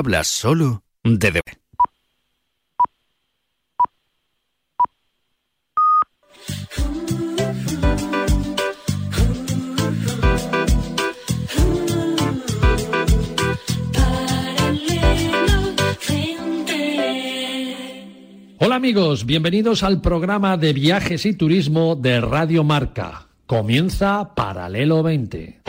Habla solo de. Hola amigos, bienvenidos al programa de viajes y turismo de Radio Marca. Comienza Paralelo 20.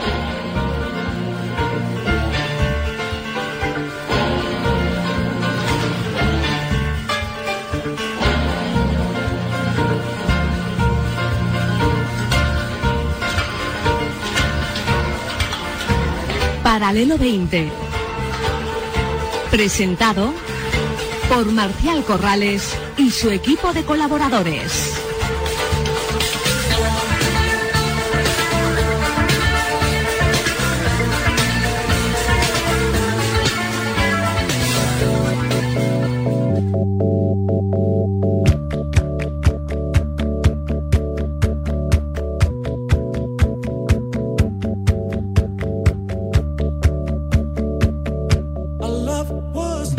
Paralelo 20. Presentado por Marcial Corrales y su equipo de colaboradores.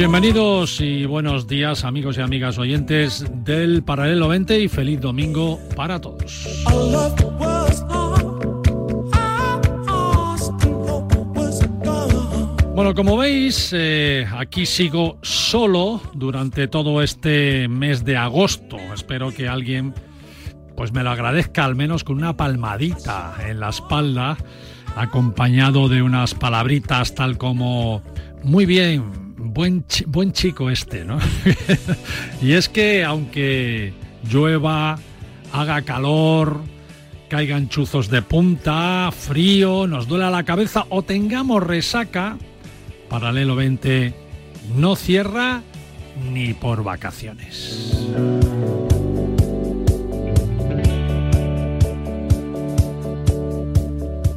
Bienvenidos y buenos días amigos y amigas oyentes del Paralelo 20 y feliz domingo para todos. Bueno, como veis, eh, aquí sigo solo durante todo este mes de agosto. Espero que alguien pues me lo agradezca al menos con una palmadita en la espalda, acompañado de unas palabritas tal como muy bien, buen, buen chico este, ¿no? y es que aunque llueva, haga calor, caigan chuzos de punta, frío, nos duela la cabeza o tengamos resaca, Paralelo 20 no cierra ni por vacaciones.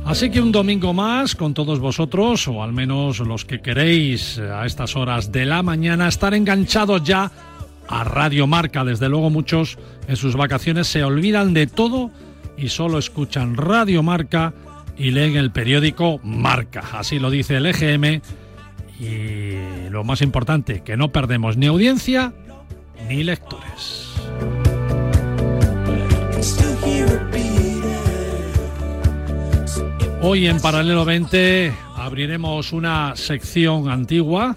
Así que un domingo más con todos vosotros, o al menos los que queréis a estas horas de la mañana, estar enganchados ya a Radio Marca. Desde luego muchos en sus vacaciones se olvidan de todo y solo escuchan Radio Marca y leen el periódico Marca. Así lo dice el EGM. Y lo más importante, que no perdemos ni audiencia ni lectores. Hoy en Paralelo 20 abriremos una sección antigua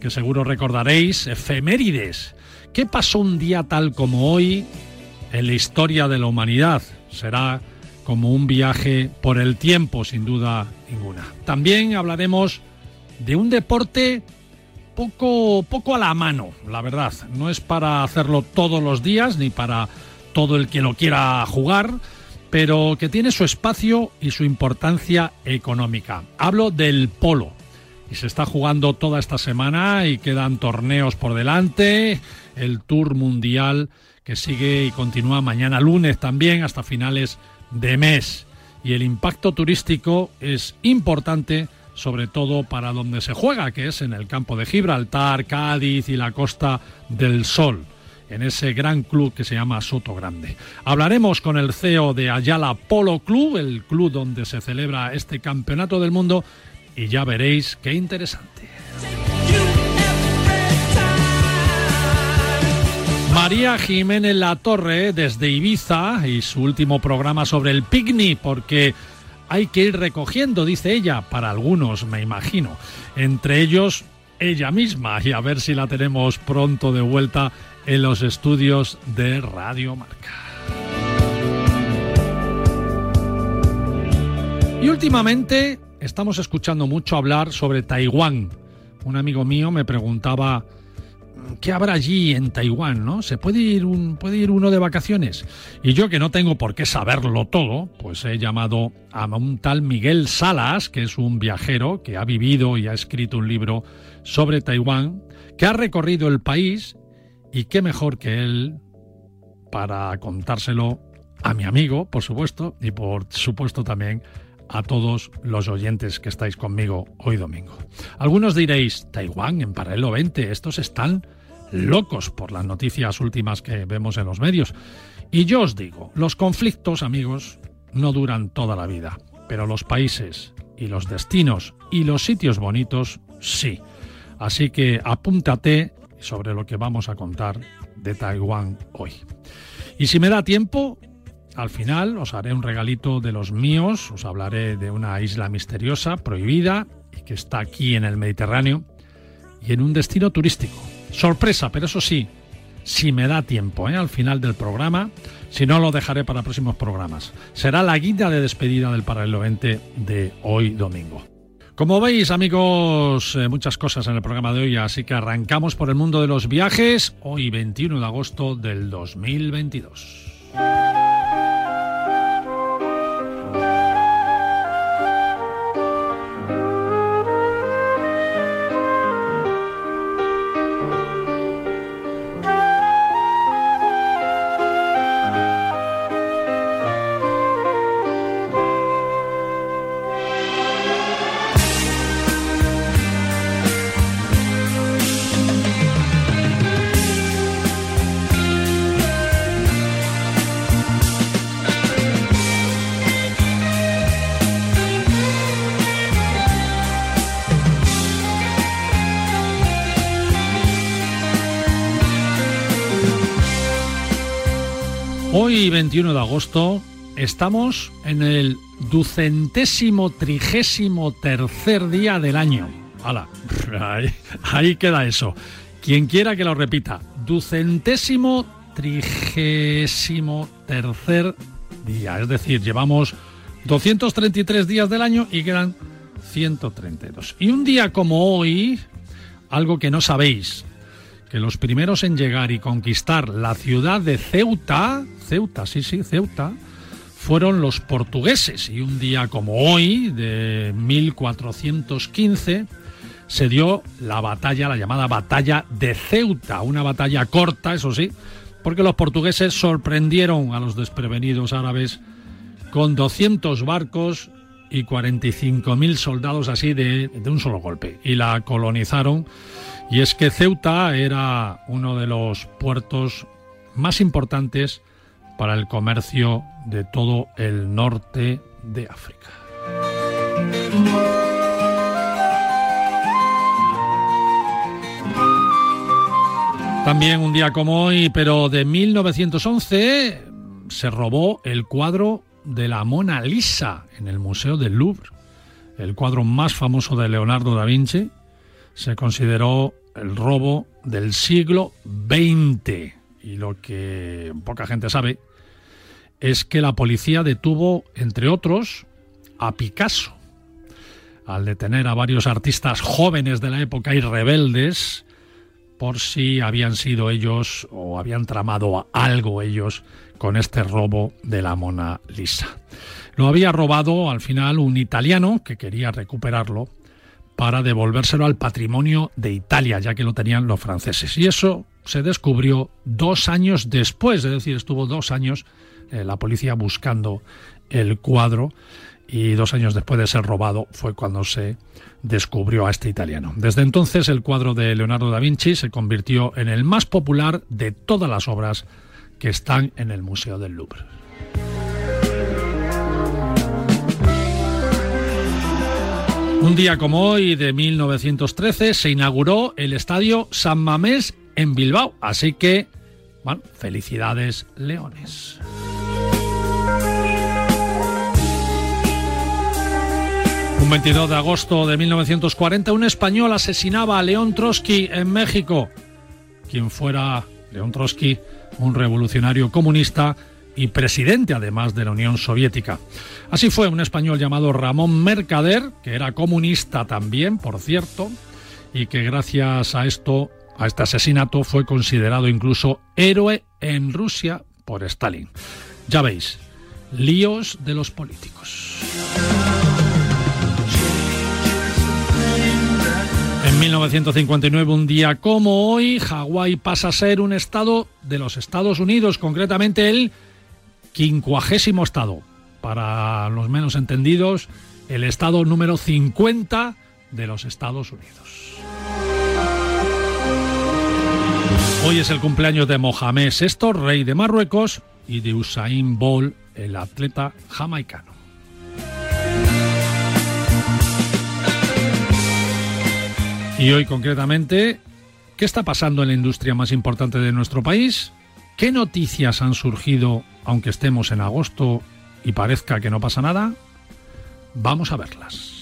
que seguro recordaréis, efemérides. ¿Qué pasó un día tal como hoy en la historia de la humanidad? Será como un viaje por el tiempo, sin duda ninguna. También hablaremos de un deporte poco, poco a la mano, la verdad. No es para hacerlo todos los días ni para todo el que lo quiera jugar pero que tiene su espacio y su importancia económica. Hablo del polo. Y se está jugando toda esta semana y quedan torneos por delante, el Tour Mundial que sigue y continúa mañana lunes también hasta finales de mes. Y el impacto turístico es importante sobre todo para donde se juega, que es en el campo de Gibraltar, Cádiz y la Costa del Sol en ese gran club que se llama Soto Grande. Hablaremos con el CEO de Ayala Polo Club, el club donde se celebra este campeonato del mundo, y ya veréis qué interesante. María Jiménez La Torre desde Ibiza y su último programa sobre el picnic, porque hay que ir recogiendo, dice ella, para algunos, me imagino. Entre ellos, ella misma, y a ver si la tenemos pronto de vuelta en los estudios de Radio Marca. Y últimamente estamos escuchando mucho hablar sobre Taiwán. Un amigo mío me preguntaba ¿qué habrá allí en Taiwán, no? ¿Se puede ir un puede ir uno de vacaciones? Y yo que no tengo por qué saberlo todo, pues he llamado a un tal Miguel Salas, que es un viajero que ha vivido y ha escrito un libro sobre Taiwán, que ha recorrido el país y qué mejor que él para contárselo a mi amigo, por supuesto, y por supuesto también a todos los oyentes que estáis conmigo hoy domingo. Algunos diréis, Taiwán en paralelo 20, estos están locos por las noticias últimas que vemos en los medios. Y yo os digo, los conflictos, amigos, no duran toda la vida, pero los países y los destinos y los sitios bonitos sí. Así que apúntate sobre lo que vamos a contar de Taiwán hoy. Y si me da tiempo, al final os haré un regalito de los míos, os hablaré de una isla misteriosa, prohibida, y que está aquí en el Mediterráneo, y en un destino turístico. Sorpresa, pero eso sí, si me da tiempo, ¿eh? al final del programa, si no lo dejaré para próximos programas. Será la guía de despedida del Paralelo 20 de hoy domingo. Como veis, amigos, eh, muchas cosas en el programa de hoy, así que arrancamos por el mundo de los viajes, hoy 21 de agosto del 2022. Hoy, 21 de agosto, estamos en el ducentésimo trigésimo tercer día del año. ¡Hala! Ahí, ahí queda eso. Quien quiera que lo repita. Ducentésimo trigésimo tercer día. Es decir, llevamos 233 días del año y quedan 132. Y un día como hoy, algo que no sabéis, que los primeros en llegar y conquistar la ciudad de Ceuta, Ceuta, sí, sí, Ceuta, fueron los portugueses. Y un día como hoy, de 1415, se dio la batalla, la llamada batalla de Ceuta, una batalla corta, eso sí, porque los portugueses sorprendieron a los desprevenidos árabes con 200 barcos y 45.000 soldados así de, de un solo golpe. Y la colonizaron y es que Ceuta era uno de los puertos más importantes para el comercio de todo el norte de África. También un día como hoy, pero de 1911, se robó el cuadro de la Mona Lisa en el Museo del Louvre, el cuadro más famoso de Leonardo da Vinci, se consideró el robo del siglo XX. Y lo que poca gente sabe es que la policía detuvo, entre otros, a Picasso. Al detener a varios artistas jóvenes de la época y rebeldes, por si habían sido ellos o habían tramado algo ellos con este robo de la Mona Lisa. Lo había robado al final un italiano que quería recuperarlo para devolvérselo al patrimonio de Italia, ya que lo tenían los franceses. Y eso se descubrió dos años después, es decir, estuvo dos años eh, la policía buscando el cuadro y dos años después de ser robado fue cuando se descubrió a este italiano. Desde entonces el cuadro de Leonardo da Vinci se convirtió en el más popular de todas las obras que están en el Museo del Louvre. Un día como hoy de 1913 se inauguró el estadio San Mamés en Bilbao, así que, bueno, felicidades Leones. Un 22 de agosto de 1940, un español asesinaba a León Trotsky en México. Quien fuera León Trotsky, un revolucionario comunista y presidente además de la Unión Soviética. Así fue un español llamado Ramón Mercader, que era comunista también, por cierto, y que gracias a esto, a este asesinato, fue considerado incluso héroe en Rusia por Stalin. Ya veis, líos de los políticos. En 1959, un día como hoy, Hawái pasa a ser un estado de los Estados Unidos, concretamente el quincuagésimo estado. Para los menos entendidos, el estado número 50 de los Estados Unidos. Hoy es el cumpleaños de Mohamed VI, rey de Marruecos, y de Usain Bolt, el atleta Y hoy concretamente, ¿qué está pasando en la industria más importante de nuestro país? ¿Qué noticias han surgido aunque estemos en agosto y parezca que no pasa nada? Vamos a verlas.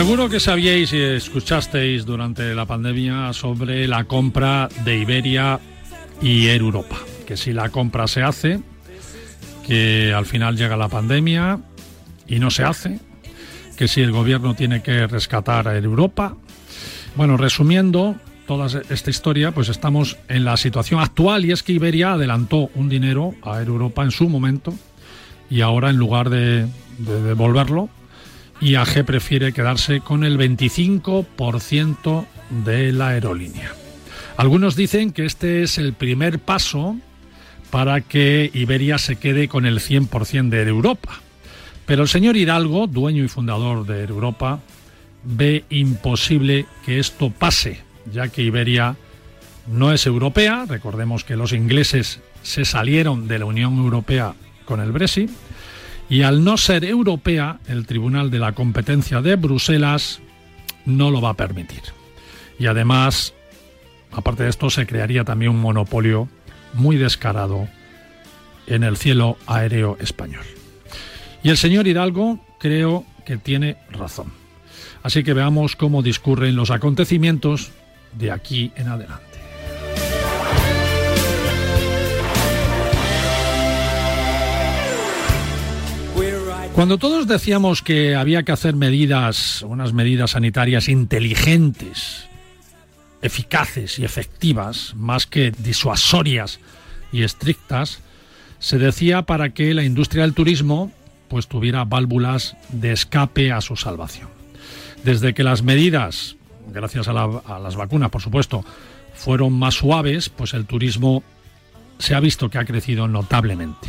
Seguro que sabíais y escuchasteis durante la pandemia sobre la compra de Iberia y Air Europa. Que si la compra se hace, que al final llega la pandemia y no se hace, que si el gobierno tiene que rescatar a Air Europa. Bueno, resumiendo toda esta historia, pues estamos en la situación actual y es que Iberia adelantó un dinero a Air Europa en su momento y ahora en lugar de, de devolverlo, IAG prefiere quedarse con el 25% de la aerolínea. Algunos dicen que este es el primer paso para que Iberia se quede con el 100% de Europa. Pero el señor Hidalgo, dueño y fundador de Europa, ve imposible que esto pase, ya que Iberia no es europea, recordemos que los ingleses se salieron de la Unión Europea con el Brexit, y al no ser europea, el Tribunal de la Competencia de Bruselas no lo va a permitir. Y además, aparte de esto, se crearía también un monopolio muy descarado en el cielo aéreo español. Y el señor Hidalgo creo que tiene razón. Así que veamos cómo discurren los acontecimientos de aquí en adelante. Cuando todos decíamos que había que hacer medidas, unas medidas sanitarias inteligentes, eficaces y efectivas, más que disuasorias y estrictas, se decía para que la industria del turismo pues tuviera válvulas de escape a su salvación. Desde que las medidas, gracias a, a las vacunas por supuesto, fueron más suaves, pues el turismo se ha visto que ha crecido notablemente.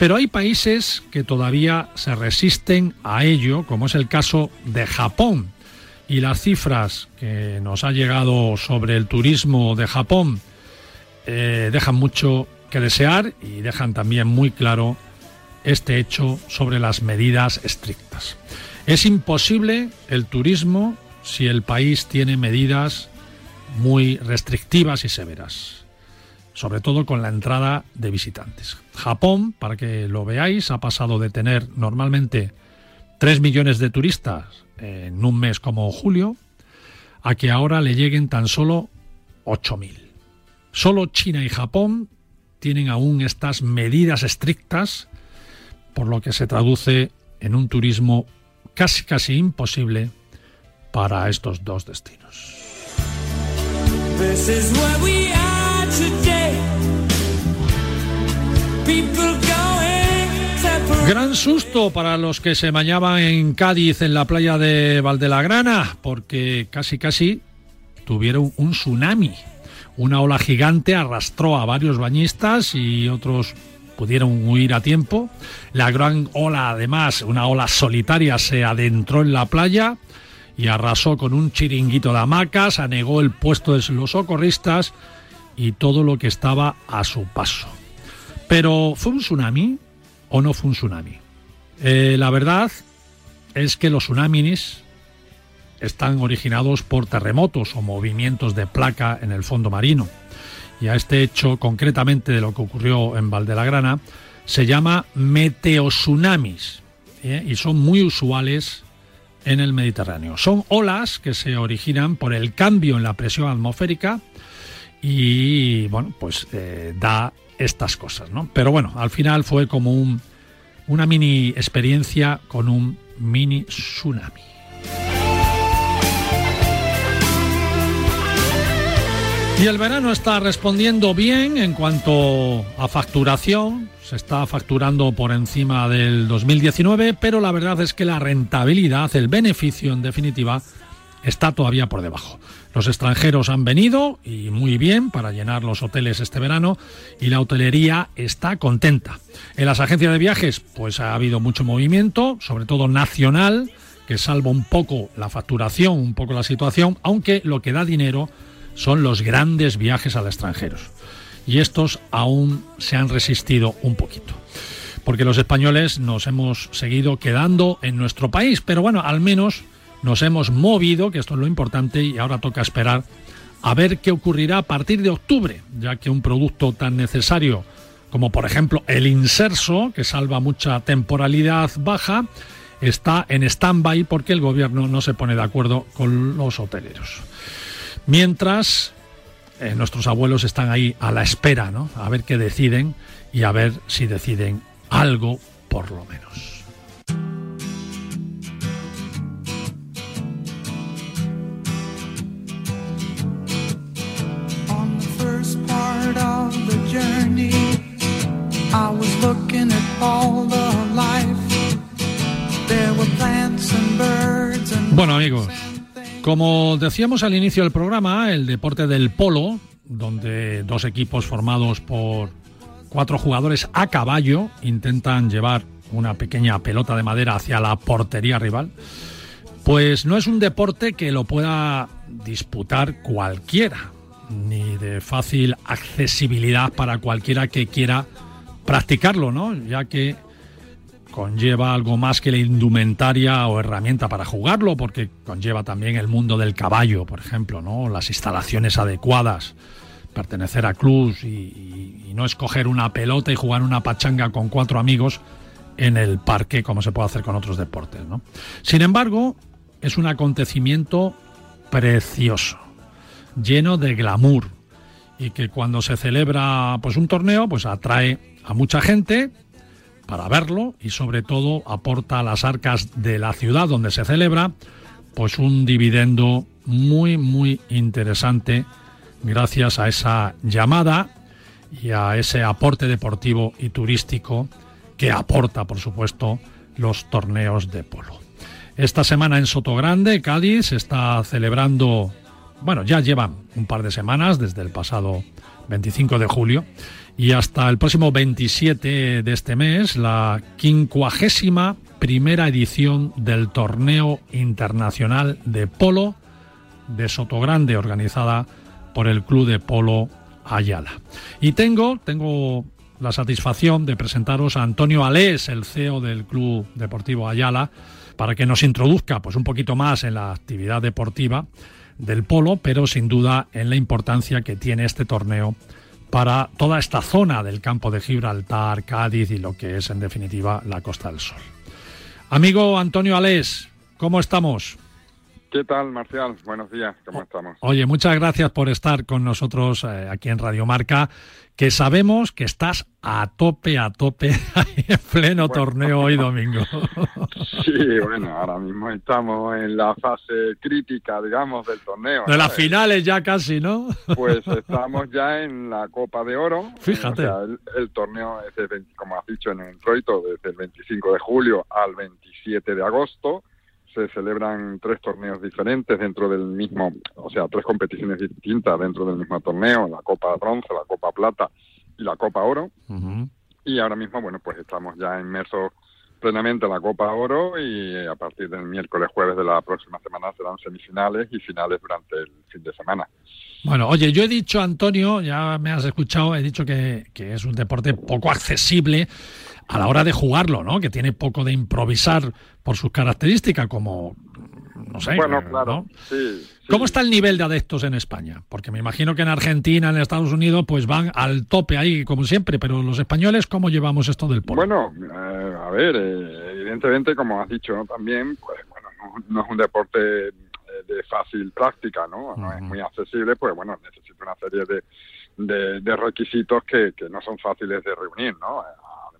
Pero hay países que todavía se resisten a ello, como es el caso de Japón. Y las cifras que nos ha llegado sobre el turismo de Japón eh, dejan mucho que desear y dejan también muy claro este hecho sobre las medidas estrictas. Es imposible el turismo si el país tiene medidas muy restrictivas y severas sobre todo con la entrada de visitantes. Japón, para que lo veáis, ha pasado de tener normalmente 3 millones de turistas en un mes como julio a que ahora le lleguen tan solo 8.000. Solo China y Japón tienen aún estas medidas estrictas, por lo que se traduce en un turismo casi casi imposible para estos dos destinos. Gran susto para los que se bañaban en Cádiz en la playa de Valdelagrana, porque casi casi tuvieron un tsunami. Una ola gigante arrastró a varios bañistas y otros pudieron huir a tiempo. La gran ola, además, una ola solitaria, se adentró en la playa y arrasó con un chiringuito de hamacas, anegó el puesto de los socorristas y todo lo que estaba a su paso. Pero ¿fue un tsunami o no fue un tsunami? Eh, la verdad es que los tsunamis están originados por terremotos o movimientos de placa en el fondo marino. Y a este hecho, concretamente de lo que ocurrió en Valdelagrana, se llama meteotsunamis ¿eh? y son muy usuales en el Mediterráneo. Son olas que se originan por el cambio en la presión atmosférica y, bueno, pues eh, da estas cosas, ¿no? Pero bueno, al final fue como un, una mini experiencia con un mini tsunami. Y el verano está respondiendo bien en cuanto a facturación. Se está facturando por encima del 2019, pero la verdad es que la rentabilidad, el beneficio en definitiva, está todavía por debajo. Los extranjeros han venido y muy bien para llenar los hoteles este verano y la hotelería está contenta. En las agencias de viajes pues ha habido mucho movimiento, sobre todo nacional, que salva un poco la facturación, un poco la situación, aunque lo que da dinero son los grandes viajes al extranjero. Y estos aún se han resistido un poquito. Porque los españoles nos hemos seguido quedando en nuestro país, pero bueno, al menos nos hemos movido, que esto es lo importante, y ahora toca esperar a ver qué ocurrirá a partir de octubre, ya que un producto tan necesario como por ejemplo el inserso, que salva mucha temporalidad baja, está en stand-by porque el gobierno no se pone de acuerdo con los hoteleros. Mientras, eh, nuestros abuelos están ahí a la espera, ¿no? A ver qué deciden y a ver si deciden algo por lo menos. Bueno amigos, como decíamos al inicio del programa, el deporte del polo, donde dos equipos formados por cuatro jugadores a caballo intentan llevar una pequeña pelota de madera hacia la portería rival, pues no es un deporte que lo pueda disputar cualquiera, ni de fácil accesibilidad para cualquiera que quiera practicarlo, ¿no? Ya que conlleva algo más que la indumentaria o herramienta para jugarlo, porque conlleva también el mundo del caballo, por ejemplo, ¿no? Las instalaciones adecuadas, pertenecer a clubs y, y no escoger una pelota y jugar una pachanga con cuatro amigos en el parque como se puede hacer con otros deportes, ¿no? Sin embargo, es un acontecimiento precioso, lleno de glamour y que cuando se celebra pues un torneo pues atrae a mucha gente para verlo y sobre todo aporta a las arcas de la ciudad donde se celebra pues un dividendo muy muy interesante gracias a esa llamada y a ese aporte deportivo y turístico que aporta por supuesto los torneos de polo. Esta semana en Sotogrande, Cádiz, se está celebrando, bueno, ya llevan un par de semanas desde el pasado 25 de julio y hasta el próximo 27 de este mes la quincuagésima primera edición del torneo internacional de polo de Sotogrande organizada por el Club de Polo Ayala. Y tengo, tengo la satisfacción de presentaros a Antonio Alés, el CEO del Club Deportivo Ayala, para que nos introduzca pues un poquito más en la actividad deportiva del polo, pero sin duda en la importancia que tiene este torneo para toda esta zona del campo de Gibraltar, Cádiz y lo que es en definitiva la Costa del Sol. Amigo Antonio Alés, ¿cómo estamos? ¿Qué tal, Marcial? Buenos días, ¿cómo estamos? Oye, muchas gracias por estar con nosotros eh, aquí en Radio Marca, que sabemos que estás a tope, a tope, en pleno torneo hoy domingo. Sí, bueno, ahora mismo estamos en la fase crítica, digamos, del torneo. De las finales ya casi, ¿no? Pues estamos ya en la Copa de Oro. Fíjate. el, torneo es, como has dicho en el introito, desde el 25 de julio al 27 de agosto se celebran tres torneos diferentes dentro del mismo, o sea, tres competiciones distintas dentro del mismo torneo, la Copa Bronce, la Copa Plata y la Copa Oro. Y ahora mismo, bueno, pues estamos ya inmersos plenamente en la Copa Oro y a partir del miércoles, jueves de la próxima semana serán semifinales y finales durante el fin de semana. Bueno, oye, yo he dicho, Antonio, ya me has escuchado, he dicho que, que es un deporte poco accesible a la hora de jugarlo, ¿no? Que tiene poco de improvisar por sus características, como no sé. Bueno, claro. ¿Cómo está el nivel de adeptos en España? Porque me imagino que en Argentina, en Estados Unidos, pues van al tope ahí, como siempre, pero los españoles, ¿cómo llevamos esto del polo? Bueno, eh, a ver, eh, evidentemente, como has dicho también, pues bueno, no, es un deporte eh, de fácil práctica, ¿no? No es muy accesible, pues bueno, necesita una serie de, de, requisitos que, que no son fáciles de reunir, ¿no?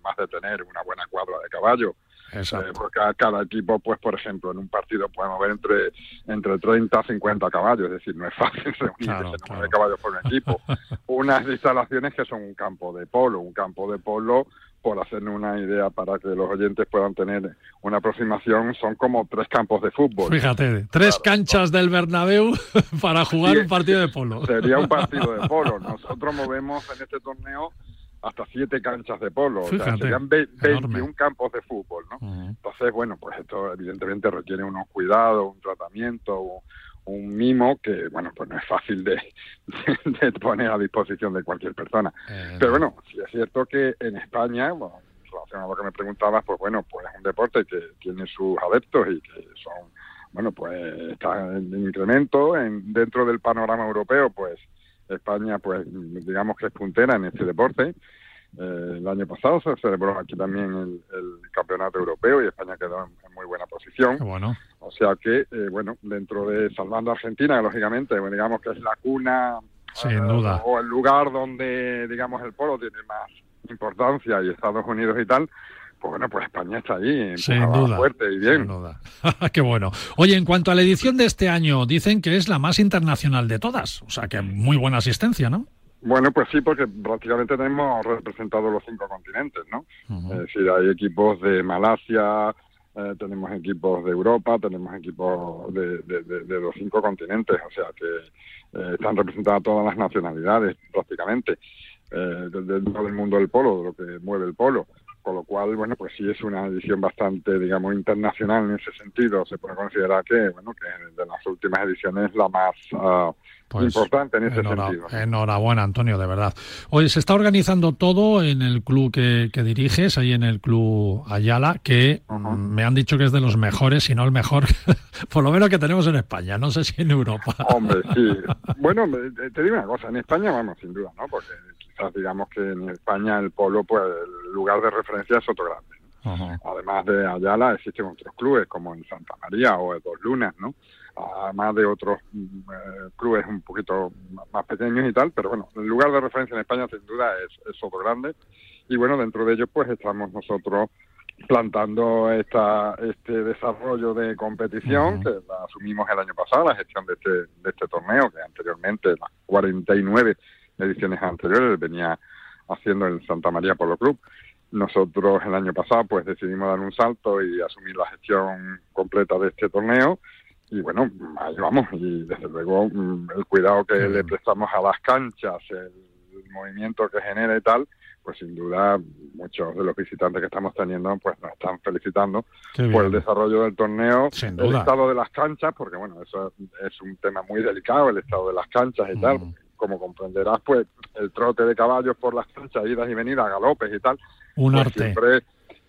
Más de tener una buena cuadra de caballo. Eh, porque cada equipo, pues por ejemplo, en un partido puede mover entre, entre 30 a 50 caballos, es decir, no es fácil reunir ese número de caballos por un equipo. Unas instalaciones que son un campo de polo, un campo de polo por hacernos una idea para que los oyentes puedan tener una aproximación, son como tres campos de fútbol. Fíjate, tres canchas del Bernabéu para jugar un partido de polo. Sería un partido de polo. Nosotros movemos en este torneo hasta siete canchas de polo, Fíjate, o sea, serían 21 campos de fútbol, ¿no? Uh -huh. Entonces, bueno, pues esto evidentemente requiere unos cuidados, un tratamiento, un mimo que, bueno, pues no es fácil de, de, de poner a disposición de cualquier persona. Eh, Pero bueno, sí es cierto que en España, bueno, en relación a lo que me preguntabas, pues bueno, pues es un deporte que tiene sus adeptos y que son, bueno, pues está en incremento en, dentro del panorama europeo, pues España, pues digamos que es puntera en este deporte. Eh, el año pasado se celebró aquí también el, el, campeonato europeo y España quedó en, en muy buena posición. Bueno. O sea que, eh, bueno, dentro de salvando a Argentina, que lógicamente, bueno, digamos que es la cuna Sin eh, duda. o el lugar donde, digamos, el polo tiene más importancia y Estados Unidos y tal, pues bueno, pues España está ahí, Sin duda. fuerte y bien. Sin duda. Qué bueno. Oye, en cuanto a la edición de este año, dicen que es la más internacional de todas, o sea que muy buena asistencia, ¿no? Bueno, pues sí, porque prácticamente tenemos representados los cinco continentes, ¿no? Uh -huh. Es decir, hay equipos de Malasia, eh, tenemos equipos de Europa, tenemos equipos de, de, de, de, los cinco continentes, o sea que eh, están representadas todas las nacionalidades prácticamente eh, dentro del mundo del polo, de lo que mueve el polo. Con lo cual, bueno, pues sí es una edición bastante, digamos, internacional en ese sentido. Se puede considerar que, bueno, que de las últimas ediciones la más uh, pues importante en ese sentido. Enhorabuena, Antonio, de verdad. Oye, se está organizando todo en el club que, que diriges, ahí en el club Ayala, que uh -huh. me han dicho que es de los mejores, si no el mejor, por lo menos que tenemos en España, no sé si en Europa. Hombre, sí. bueno, te digo una cosa, en España, vamos, sin duda, ¿no? Porque quizás digamos que en España el polo, pues el lugar de referencia es otro grande. ¿no? Uh -huh. Además de Ayala existen otros clubes como en Santa María o en Dos Lunas, ¿no? Además de otros eh, clubes un poquito más pequeños y tal, pero bueno, el lugar de referencia en España sin duda es, es otro grande y bueno, dentro de ellos pues estamos nosotros plantando esta, este desarrollo de competición uh -huh. que la asumimos el año pasado, la gestión de este, de este torneo, que anteriormente, las 49 ediciones anteriores, venía haciendo el Santa María Polo Club. Nosotros el año pasado pues decidimos dar un salto y asumir la gestión completa de este torneo y bueno, ahí vamos y desde luego el cuidado que le prestamos a las canchas, el movimiento que genera y tal, pues sin duda muchos de los visitantes que estamos teniendo pues nos están felicitando por el desarrollo del torneo, el estado de las canchas, porque bueno, eso es un tema muy delicado, el estado de las canchas y mm. tal, como comprenderás, pues el trote de caballos por las canchas, idas y venidas, galopes y tal, un pues arte. siempre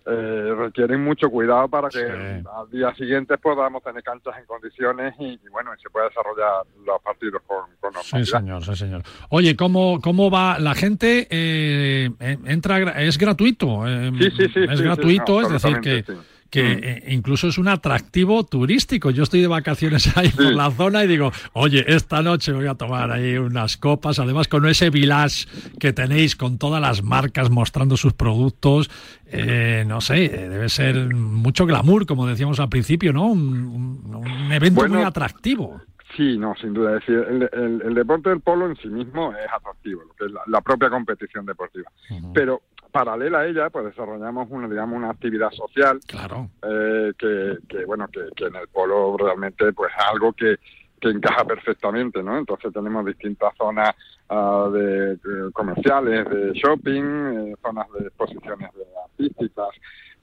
eh, requieren mucho cuidado para que sí. al día siguiente podamos tener canchas en condiciones y, y bueno, y se pueda desarrollar los partidos con, con normalidad. Sí, señor, sí, señor. Oye, ¿cómo, cómo va la gente? Eh, entra, es gratuito. Eh, sí, sí, sí. Es sí, gratuito, sí, no, es decir que... que eh, incluso es un atractivo turístico. Yo estoy de vacaciones ahí sí. por la zona y digo, oye, esta noche voy a tomar ahí unas copas, además con ese village que tenéis con todas las marcas mostrando sus productos, eh, no sé, debe ser mucho glamour, como decíamos al principio, ¿no? Un, un, un evento bueno, muy atractivo. Sí, no, sin duda. Es decir, el, el, el, deporte del polo en sí mismo es atractivo, lo que es la, la propia competición deportiva. Uh -huh. Pero paralela a ella, pues desarrollamos una, digamos, una actividad social, claro. eh, que, que, bueno, que, que, en el polo realmente, pues algo que, que encaja perfectamente, ¿no? Entonces tenemos distintas zonas uh, de, de, comerciales, de shopping, eh, zonas de exposiciones de artísticas,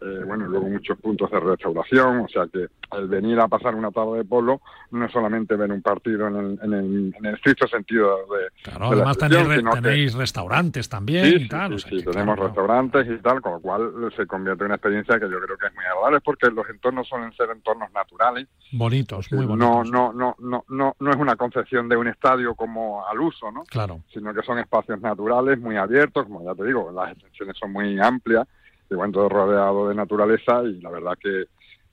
eh, bueno, luego muchos puntos de restauración, o sea que el venir a pasar una tarde de polo no es solamente ver un partido en el, en el, en el estricto sentido de. Claro, de además tenéis, re, tenéis que... restaurantes también sí, y tal. Sí, o sea, sí, tenemos claro. restaurantes y tal, con lo cual se convierte en una experiencia que yo creo que es muy agradable porque los entornos suelen ser entornos naturales. Bonitos, muy bonitos. No, no, no, no, no, no es una concepción de un estadio como al uso, ¿no? Claro. Sino que son espacios naturales, muy abiertos, como ya te digo, las extensiones son muy amplias bueno, todo rodeado de naturaleza y la verdad que,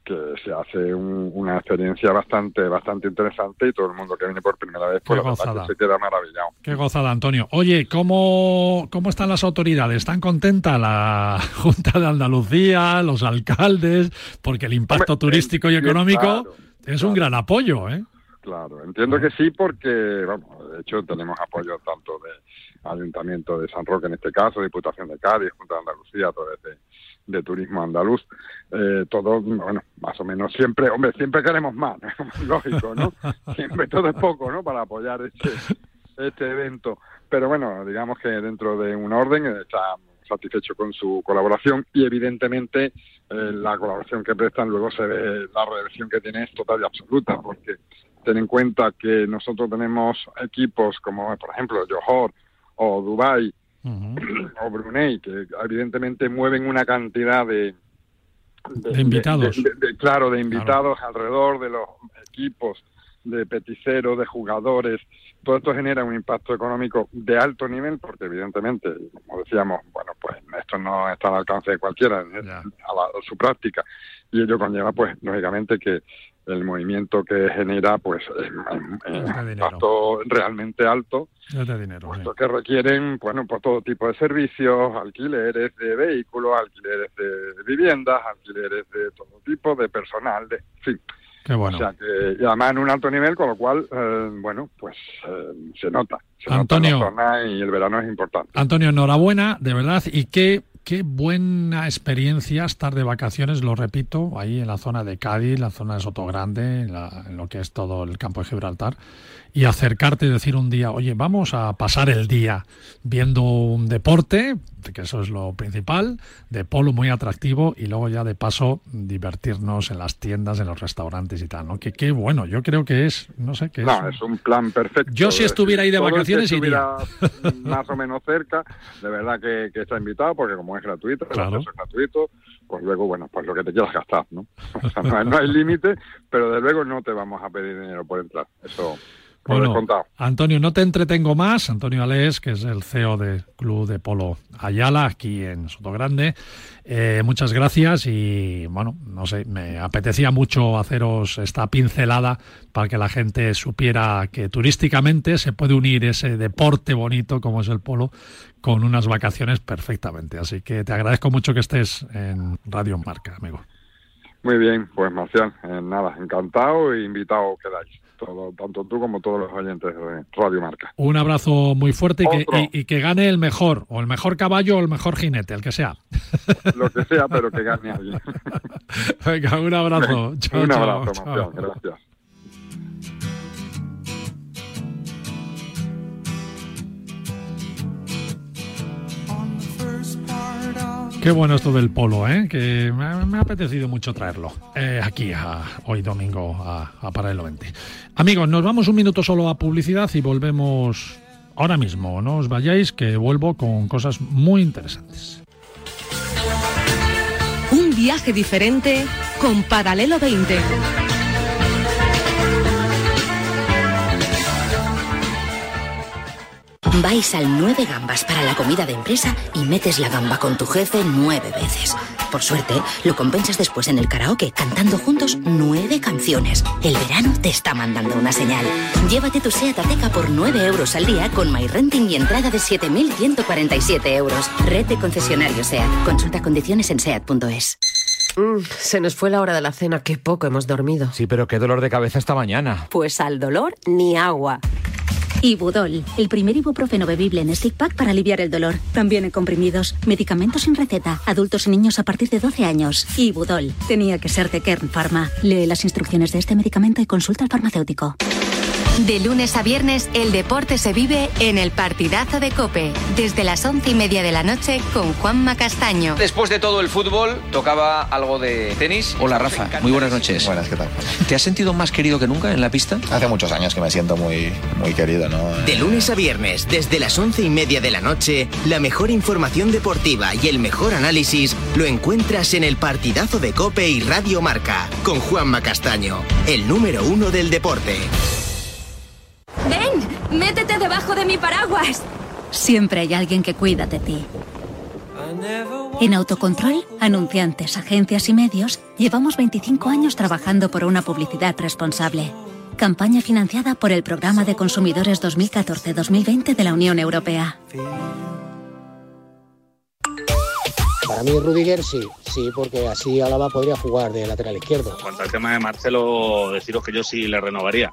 que se hace un, una experiencia bastante bastante interesante y todo el mundo que viene por primera vez pues, se queda maravillado. Qué gozada, Antonio. Oye, ¿cómo, ¿cómo están las autoridades? ¿Están contentas la Junta de Andalucía, los alcaldes? Porque el impacto Hombre, turístico y económico claro, es claro. un gran apoyo, ¿eh? Claro, entiendo que sí porque, vamos, de hecho tenemos apoyo tanto de Ayuntamiento de San Roque en este caso, Diputación de Cádiz, Junta de Andalucía, a través de, Turismo Andaluz, eh, todo, bueno, más o menos siempre, hombre, siempre queremos más, lógico, ¿no? Siempre todo es poco, ¿no? Para apoyar este, este evento. Pero bueno, digamos que dentro de un orden está satisfecho con su colaboración y evidentemente eh, la colaboración que prestan luego se ve, la reversión que tiene es total y absoluta, porque ten en cuenta que nosotros tenemos equipos como por ejemplo Johor o Dubai o Brunei, que evidentemente mueven una cantidad de, de, invitados. claro, de invitados alrededor de los equipos, de peticeros, de jugadores. Todo esto genera un impacto económico de alto nivel porque evidentemente, como decíamos, bueno, pues esto no está al alcance de cualquiera a, su práctica. Y ello conlleva, pues, lógicamente que el movimiento que genera pues es un impacto realmente alto dinero, puesto que requieren bueno por todo tipo de servicios alquileres de vehículos alquileres de viviendas alquileres de todo tipo de personal de en fin Qué bueno. O sea que, además en un alto nivel, con lo cual, eh, bueno, pues eh, se nota. Se Antonio, nota y el verano es importante. Antonio, enhorabuena, de verdad, y qué Qué buena experiencia estar de vacaciones, lo repito, ahí en la zona de Cádiz, la zona de Sotogrande, en, en lo que es todo el campo de Gibraltar, y acercarte y decir un día, oye, vamos a pasar el día viendo un deporte, que eso es lo principal, de polo muy atractivo y luego ya de paso divertirnos en las tiendas, en los restaurantes y tal, ¿no? Que qué bueno, yo creo que es, no sé qué no, es. un plan perfecto. Yo si estuviera ahí de vacaciones iría. más o menos cerca, de verdad que, está invitado porque como es gratuito, el acceso es gratuito, pues luego, bueno, pues lo que te quieras gastar, ¿no? O sea, no, no hay límite, pero de luego no te vamos a pedir dinero por entrar, eso bueno, Antonio, no te entretengo más. Antonio Alés, que es el CEO del Club de Polo Ayala, aquí en Sotogrande. Eh, muchas gracias y, bueno, no sé, me apetecía mucho haceros esta pincelada para que la gente supiera que turísticamente se puede unir ese deporte bonito como es el polo con unas vacaciones perfectamente. Así que te agradezco mucho que estés en Radio Marca, amigo. Muy bien, pues Marcial, eh, nada, encantado e invitado quedáis tanto tú como todos los oyentes de Radio Marca. Un abrazo muy fuerte y que, y, que, gane el mejor, o el mejor caballo o el mejor jinete, el que sea. Lo que sea, pero que gane alguien. Venga, un abrazo. un abrazo, gracias. Qué bueno esto del polo, ¿eh? que me ha, apetecido mucho traerlo eh, aquí a, hoy domingo a, a Paralelo 20. Amigos, nos vamos un minuto solo a publicidad y volvemos ahora mismo. No os vayáis, que vuelvo con cosas muy interesantes. Un viaje diferente con Paralelo 20. Vais al 9 gambas para la comida de empresa y metes la gamba con tu jefe nueve veces. Por suerte, lo compensas después en el karaoke cantando juntos nueve canciones. El verano te está mandando una señal. Llévate tu SEAT Ateca por 9 euros al día con MyRenting y entrada de 7.147 euros. Red de concesionarios SEAT. Consulta condiciones en SEAT.es. Mm, se nos fue la hora de la cena, qué poco hemos dormido. Sí, pero qué dolor de cabeza esta mañana. Pues al dolor ni agua. Ibudol, el primer ibuprofeno bebible en stick pack para aliviar el dolor. También en comprimidos, medicamentos sin receta, adultos y niños a partir de 12 años. Ibudol, tenía que ser de Kern Pharma. Lee las instrucciones de este medicamento y consulta al farmacéutico. De lunes a viernes, el deporte se vive en el partidazo de Cope, desde las once y media de la noche con Juanma Castaño. Después de todo el fútbol, tocaba algo de tenis. Hola Rafa, muy buenas noches. Buenas, ¿qué tal? ¿Te has sentido más querido que nunca en la pista? Hace muchos años que me siento muy, muy querido, ¿no? De lunes a viernes, desde las once y media de la noche, la mejor información deportiva y el mejor análisis lo encuentras en el partidazo de Cope y Radio Marca, con Juanma Castaño, el número uno del deporte. ¡Ven! ¡Métete debajo de mi paraguas! Siempre hay alguien que cuida de ti. En Autocontrol, anunciantes, agencias y medios, llevamos 25 años trabajando por una publicidad responsable. Campaña financiada por el Programa de Consumidores 2014-2020 de la Unión Europea. Para mí Rudiger sí, sí, porque así Álava podría jugar de lateral izquierdo. En cuanto al tema de Marcelo, deciros que yo sí le renovaría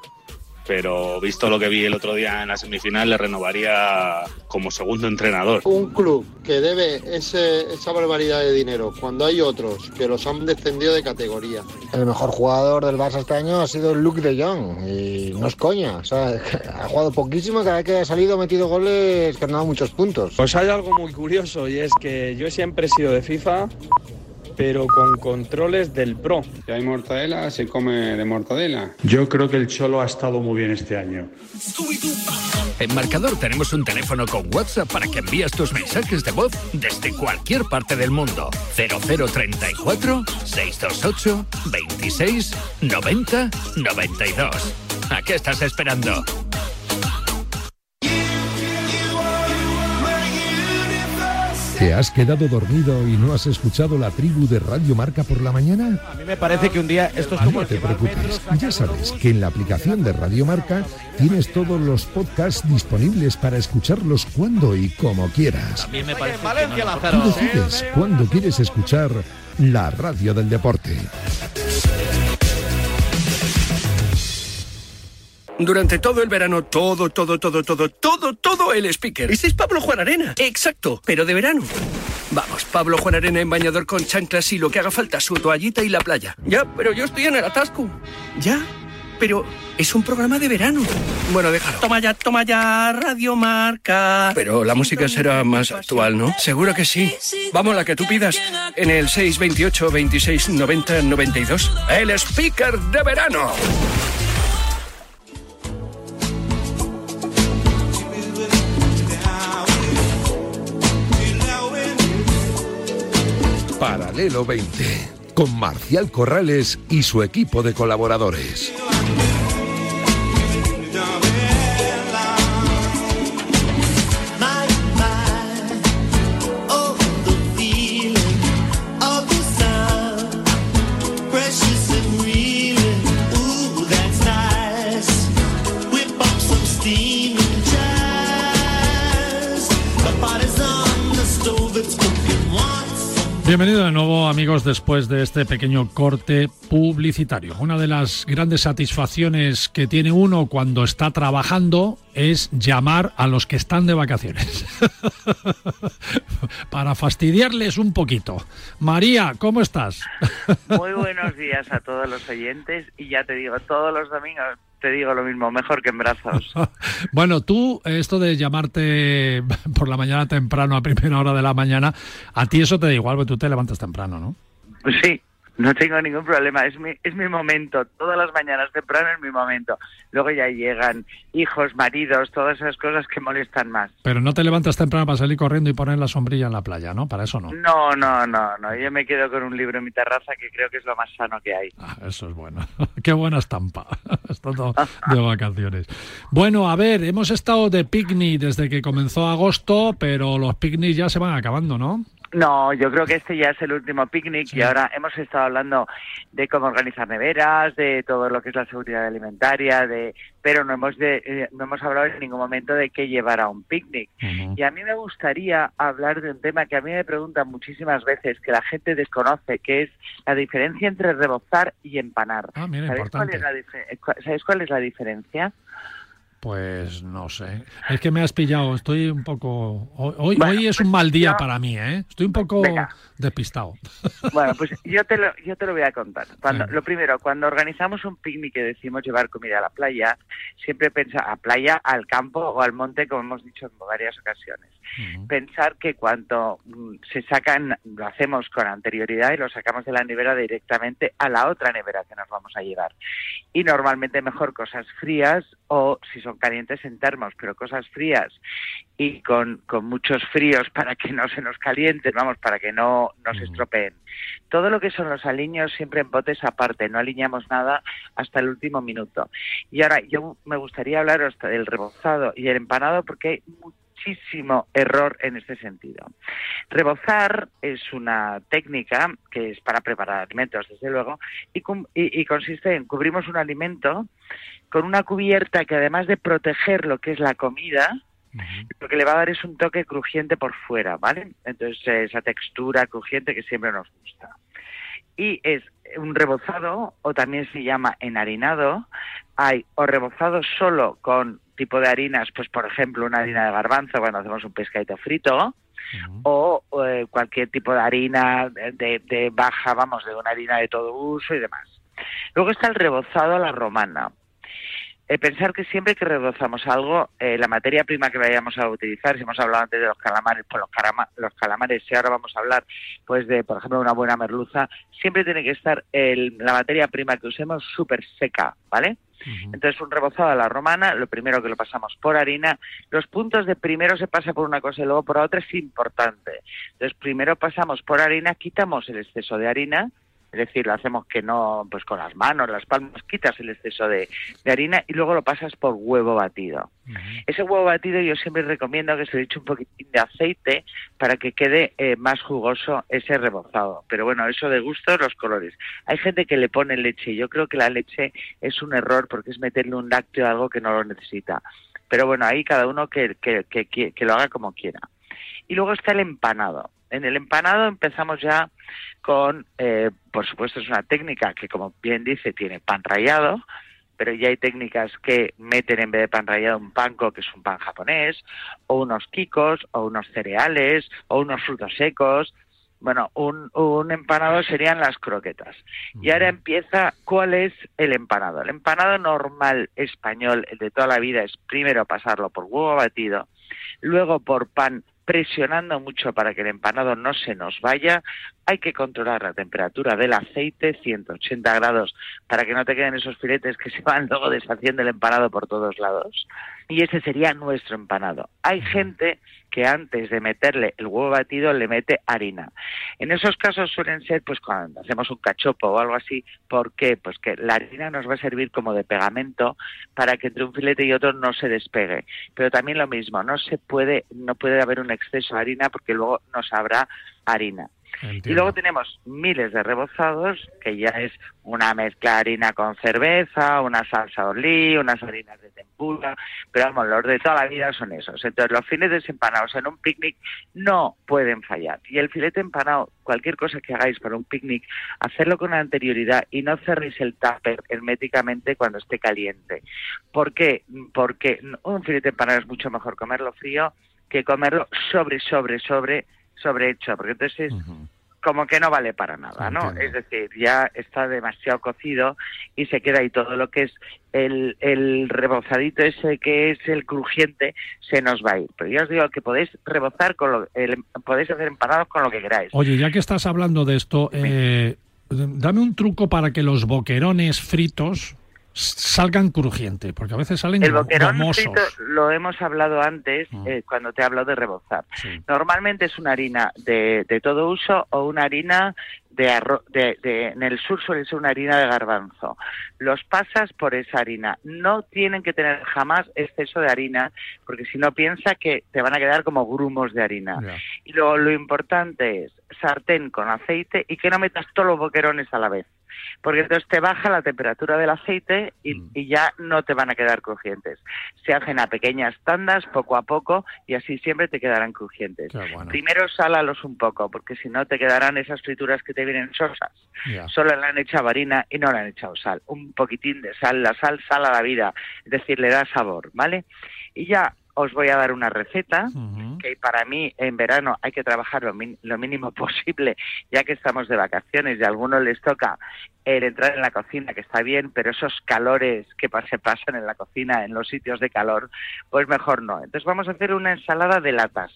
pero visto lo que vi el otro día en la semifinal, le renovaría como segundo entrenador. Un club que debe ese, esa barbaridad de dinero cuando hay otros que los han descendido de categoría. El mejor jugador del Barça este año ha sido Luke de Jong y no es coña. O sea, ha jugado poquísimo, cada vez que ha salido ha metido goles que han dado muchos puntos. Pues hay algo muy curioso y es que yo siempre he sido de FIFA pero con controles del Pro. Si hay mortadela, se come de mortadela. Yo creo que el Cholo ha estado muy bien este año. En Marcador tenemos un teléfono con WhatsApp para que envíes tus mensajes de voz desde cualquier parte del mundo. 0034 628 26 90 92. ¿A qué estás esperando? ¿Te has quedado dormido y no has escuchado la tribu de Radio Marca por la mañana? A mí me parece que un día esto es como No te preocupes, ya sabes que en la aplicación de Radio Marca tienes todos los podcasts disponibles para escucharlos cuando y como quieras. También me parece Tú decides cuándo quieres escuchar la radio del deporte. Durante todo el verano, todo, todo, todo, todo, todo, todo el speaker. Ese es Pablo Juan Arena. Exacto, pero de verano. Vamos, Pablo Juan Arena en bañador con chanclas y lo que haga falta, su toallita y la playa. Ya, pero yo estoy en el atasco. Ya, pero es un programa de verano. Bueno, déjalo. Toma ya, toma ya, Radio Marca. Pero la música será más actual, ¿no? Seguro que sí. Vamos, la que tú pidas. En el 628 26 90 92. El speaker de verano. Paralelo 20, con Marcial Corrales y su equipo de colaboradores. Bienvenido de nuevo amigos después de este pequeño corte publicitario. Una de las grandes satisfacciones que tiene uno cuando está trabajando es llamar a los que están de vacaciones. Para fastidiarles un poquito. María, ¿cómo estás? Muy buenos días a todos los oyentes y ya te digo, todos los domingos te digo lo mismo, mejor que en brazos. bueno, tú, esto de llamarte por la mañana temprano, a primera hora de la mañana, a ti eso te da igual, porque tú te levantas temprano, ¿no? Sí, no tengo ningún problema, es mi, es mi momento, todas las mañanas temprano es mi momento. Luego ya llegan hijos, maridos, todas esas cosas que molestan más. Pero no te levantas temprano para salir corriendo y poner la sombrilla en la playa, ¿no? Para eso no. No, no, no, no, yo me quedo con un libro en mi terraza que creo que es lo más sano que hay. Ah, eso es bueno. Qué buena estampa, estando de vacaciones. Bueno, a ver, hemos estado de picnic desde que comenzó agosto, pero los picnics ya se van acabando, ¿no? No, yo creo que este ya es el último picnic y ahora hemos estado hablando de cómo organizar neveras, de todo lo que es la seguridad alimentaria, de pero no hemos de, eh, no hemos hablado en ningún momento de qué llevar a un picnic. Y a mí me gustaría hablar de un tema que a mí me preguntan muchísimas veces, que la gente desconoce, que es la diferencia entre rebozar y empanar. Ah, mira, ¿Sabéis, cuál es la dif- ¿Sabéis cuál es la diferencia? Pues no sé. Es que me has pillado. Estoy un poco. Hoy, hoy, Bueno, hoy es un mal día yo- para mí, ¿eh? Estoy un poco Venga. Despistado. Bueno, pues yo te lo, yo te lo voy a contar. Cuando, Sí. Lo primero, cuando organizamos un picnic que decimos llevar comida a la playa, siempre pensa a playa, al campo o al monte, como hemos dicho en varias ocasiones. Pensar que cuando mm, se sacan, lo hacemos con anterioridad y lo sacamos de la nevera directamente a la otra nevera que nos vamos a llevar. Y normalmente mejor cosas frías o si son calientes en termos, pero cosas frías y con, con muchos fríos para que no se nos calienten, vamos, para que no nos estropeen. Todo lo que son los aliños siempre en botes aparte, no aliñamos nada hasta el último minuto. Y ahora yo me gustaría hablaros del rebozado y el empanado porque hay muchísimo error en este sentido. Rebozar es una técnica que es para preparar alimentos, desde luego, y- y consiste en cubrimos un alimento con una cubierta que además de proteger lo que es la comida, lo que le va a dar es un toque crujiente por fuera, ¿vale? Entonces eh, esa textura crujiente que siempre nos gusta. Y es un rebozado o también se llama enharinado. Hay o rebozado solo con tipo de harinas, pues por ejemplo una harina de garbanzo cuando hacemos un pescadito frito, o eh, cualquier tipo de harina de, de baja, vamos, de una harina de todo uso y demás. Luego está el rebozado a la romana. Eh, pensar que siempre que rebozamos algo, eh, la materia prima que vayamos a utilizar, si hemos hablado antes de los calamares, pues los, calama- los calamares, si ahora vamos a hablar, pues de, por ejemplo, una buena merluza, siempre tiene que estar el- la materia prima que usemos súper seca, ¿vale? Entonces, un rebozado a la romana, lo primero que lo pasamos por harina. Los puntos de primero se pasa por una cosa y luego por otra es importante. Entonces, primero pasamos por harina, quitamos el exceso de harina, es decir, lo hacemos que no, pues con las manos, las palmas, quitas el exceso de, de harina y luego lo pasas por huevo batido. Ese huevo batido yo siempre recomiendo que se le eche un poquitín de aceite para que quede eh, más jugoso ese rebozado. Pero bueno, eso de gusto, los colores. Hay gente que le pone leche y yo creo que la leche es un error porque es meterle un lácteo a algo que no lo necesita. Pero bueno, ahí cada uno que, que, que- que lo haga como quiera. Y luego está el empanado. En el empanado empezamos ya con, eh, por supuesto, es una técnica que, como bien dice, tiene pan rallado, pero ya hay técnicas que meten en vez de pan rallado un panko, que es un pan japonés, o unos kikos, o unos cereales, o unos frutos secos. Bueno, un, un empanado serían las croquetas. Y ahora empieza, ¿cuál es el empanado? El empanado normal español, el de toda la vida, es primero pasarlo por huevo batido, luego por pan presionando mucho para que el empanado no se nos vaya. Hay que controlar la temperatura del aceite, 180 grados, para que no te queden esos filetes que se van luego deshaciendo el empanado por todos lados. Y ese sería nuestro empanado. Hay gente que antes de meterle el huevo batido le mete harina. En esos casos suelen ser, pues cuando hacemos un cachopo o algo así, ¿por qué? Pues que la harina nos va a servir como de pegamento para que entre un filete y otro no se despegue. Pero también lo mismo, no se puede, no puede haber un exceso de harina porque luego no sabrá harina. Y luego tenemos miles de rebozados, que ya es una mezcla harina con cerveza, una salsa olí, unas harinas de tempura, pero vamos, los de toda la vida son esos. Entonces, los filetes empanados en un picnic no pueden fallar. Y el filete empanado, cualquier cosa que hagáis para un picnic, hacerlo con anterioridad y no cerréis el tupper herméticamente cuando esté caliente. ¿Por qué? Porque un filete empanado es mucho mejor comerlo frío que comerlo sobre, sobre, sobre, sobrehecho, porque entonces es como que no vale para nada, ¿no? Es decir, ya está demasiado cocido y se queda ahí todo lo que es el, el rebozadito ese que es el crujiente se nos va a ir. Pero ya os digo que podéis rebozar con lo, el- podéis hacer empanados con lo que queráis. Oye, ya que estás hablando de esto, eh, dame un truco para que los boquerones fritos salgan crujientes, porque a veces salen El boquerón gomosos. frito lo hemos hablado antes eh, cuando te hablo de rebozar. Normalmente es una harina de, de todo uso o una harina de arroz. De, de- en el sur suele ser una harina de garbanzo. Los pasas por esa harina. No tienen que tener jamás exceso de harina, porque si no piensa que te van a quedar como grumos de harina. Y luego lo importante es sartén con aceite y que no metas todos los boquerones a la vez. Porque entonces te baja la temperatura del aceite y, y ya no te van a quedar crujientes. Se hacen a pequeñas tandas, poco a poco, y así siempre te quedarán crujientes. Primero sálalos un poco, porque si no te quedarán esas frituras que te vienen sosas. Solo le han echado harina y no le han echado sal. Un poquitín de sal, la sal sala la vida, es decir, le da sabor, ¿vale? Y ya os voy a dar una receta que para mí en verano hay que trabajar lo, lo mínimo posible, ya que estamos de vacaciones y a algunos les toca el entrar en la cocina, que está bien, pero esos calores que se pasan en la cocina, en los sitios de calor, pues mejor no. Entonces vamos a hacer una ensalada de latas.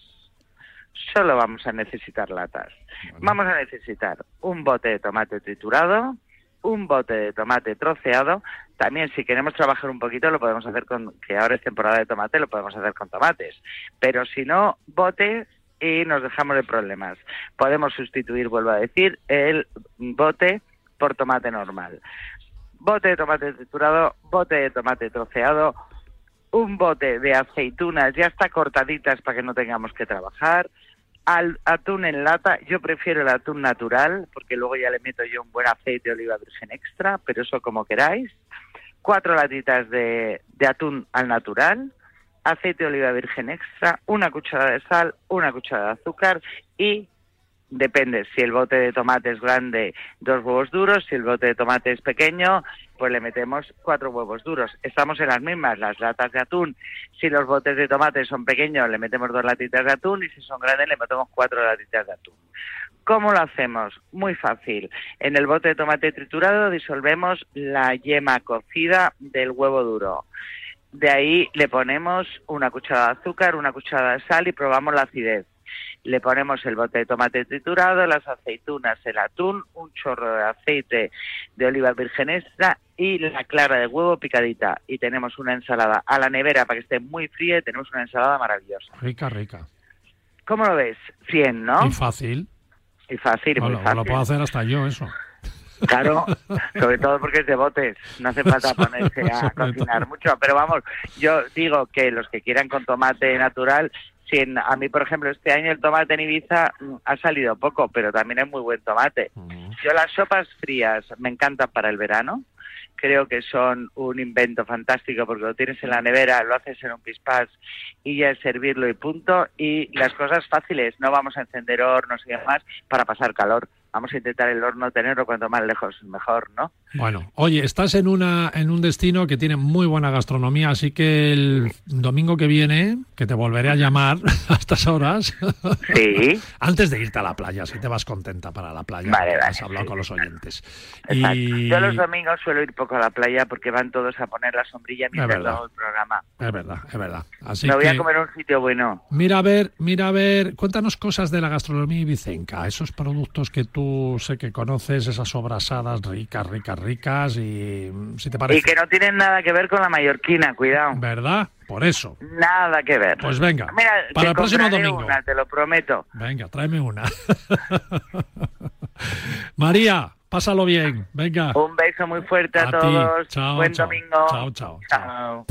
Solo vamos a necesitar latas. Vamos a necesitar un bote de tomate triturado, un bote de tomate troceado. También si queremos trabajar un poquito lo podemos hacer con, que ahora es temporada de tomate, lo podemos hacer con tomates. Pero si no, bote y nos dejamos de problemas. Podemos sustituir, vuelvo a decir, el bote por tomate normal. Bote de tomate triturado, bote de tomate troceado, un bote de aceitunas ya está cortaditas para que no tengamos que trabajar, al atún en lata, yo prefiero el atún natural, porque luego ya le meto yo un buen aceite de oliva virgen extra, pero eso como queráis. Cuatro latitas de, de atún al natural, aceite de oliva virgen extra, una cucharada de sal, una cucharada de azúcar y depende, si el bote de tomate es grande, dos huevos duros, si el bote de tomate es pequeño, pues le metemos cuatro huevos duros. Estamos en las mismas, las latas de atún, si los botes de tomate son pequeños, le metemos dos latitas de atún y si son grandes, le metemos cuatro latitas de atún. ¿Cómo lo hacemos? Muy fácil. En el bote de tomate triturado disolvemos la yema cocida del huevo duro. De ahí le ponemos una cucharada de azúcar, una cucharada de sal y probamos la acidez. Le ponemos el bote de tomate triturado, las aceitunas, el atún, un chorro de aceite de oliva virgen extra y la clara de huevo picadita. Y tenemos una ensalada a la nevera para que esté muy fría y tenemos una ensalada maravillosa. Rica, rica. ¿Cómo lo ves? 100, ¿no? Y fácil. Y fácil, muy Lo, fácil. lo puedo hacer hasta yo, eso. Claro, sobre todo porque es de botes, no hace falta ponerse a cocinar mucho, pero vamos, yo digo que los que quieran con tomate natural, si en- a mí por ejemplo este año el tomate en Ibiza mm, ha salido poco, pero también es muy buen tomate. Yo las sopas frías me encantan para el verano, creo que son un invento fantástico porque lo tienes en la nevera, lo haces en un pispás y ya es servirlo y punto. Y las cosas fáciles, no vamos a encender hornos y demás para pasar calor. Vamos a intentar el horno tenerlo cuanto más lejos mejor, ¿no? Bueno, oye, estás en una en un destino que tiene muy buena gastronomía, así que el domingo que viene, que te volveré a llamar a estas horas, Sí. antes de irte a la playa, si te vas contenta para la playa, Vale, vale, has hablado con los oyentes. Exacto. Y Yo los domingos suelo ir poco a la playa porque van todos a poner la sombrilla mientras hago el programa. es verdad, es verdad. Así Me voy que a comer un sitio bueno. mira a ver, mira a ver, cuéntanos cosas de la gastronomía ibicenca, esos productos que tú sé que conoces, esas sobrasadas ricas, ricas, ricas y mm, si te parece, Y que no tienen nada que ver con la mallorquina, cuidado. ¿verdad? Por eso. Nada que ver. Pues venga, Mira, para el próximo domingo. una, te lo prometo. Venga, tráeme una. María, pásalo bien. Venga. Un beso muy fuerte a, A ti. todos. Chao, Buen chao. domingo. Chao, chao, Chao.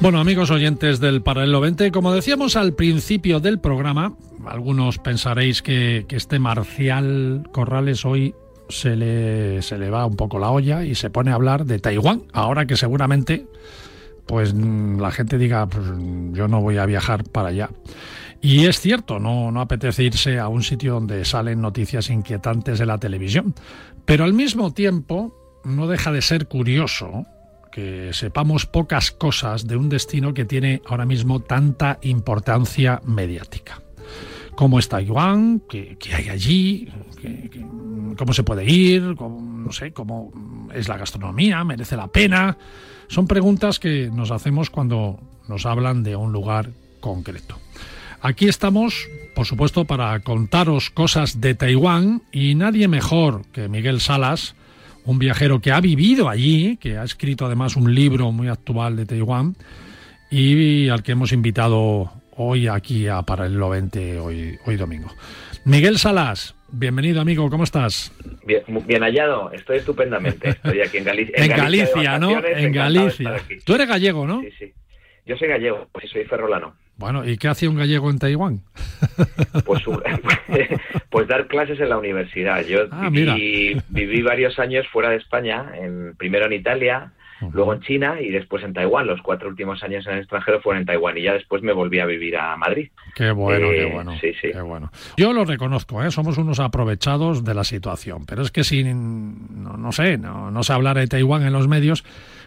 Bueno, amigos oyentes del Paralelo 20, como decíamos al principio del programa, algunos pensaréis que, que este Marcial Corrales hoy se le, se le va un poco la olla y se pone a hablar de Taiwán, ahora que seguramente pues la gente diga, pues yo no voy a viajar para allá. Y es cierto, no, no apetece irse a un sitio donde salen noticias inquietantes de la televisión, pero al mismo tiempo no deja de ser curioso que sepamos pocas cosas de un destino que tiene ahora mismo tanta importancia mediática. ¿Cómo es Taiwán? ¿Qué, hay allí? ¿Qué- qué- ¿Cómo se puede ir? ¿Cómo, no sé, ¿Cómo es la gastronomía? ¿Merece la pena? Son preguntas que nos hacemos cuando nos hablan de un lugar concreto. Aquí estamos, por supuesto, para contaros cosas de Taiwán y nadie mejor que Miguel Salas, un viajero que ha vivido allí, que ha escrito además un libro muy actual de Taiwán y al que hemos invitado hoy aquí a Paralelo 20, hoy, hoy domingo. Miguel Salas, bienvenido amigo, ¿cómo estás? Bien, bien hallado, estoy estupendamente. Estoy aquí en, Gali- En, Galicia, ¿no? En Galicia. Tú eres gallego, ¿no? Sí, sí. Yo soy gallego, sí, soy ferrolano. Bueno, ¿y qué hace un gallego en Taiwán? Pues, un- pues dar clases en la universidad. Yo Ah, viví, viví varios años fuera de España, en, primero en Italia, luego en China y después en Taiwán. Los cuatro últimos años en el extranjero fueron en Taiwán y ya después me volví a vivir a Madrid. Qué bueno, Eh, qué bueno. Sí, sí. Qué bueno. Yo lo reconozco, ¿eh? somos unos aprovechados de la situación, pero es que si, no, no sé, no, no se hablara de Taiwán en los medios,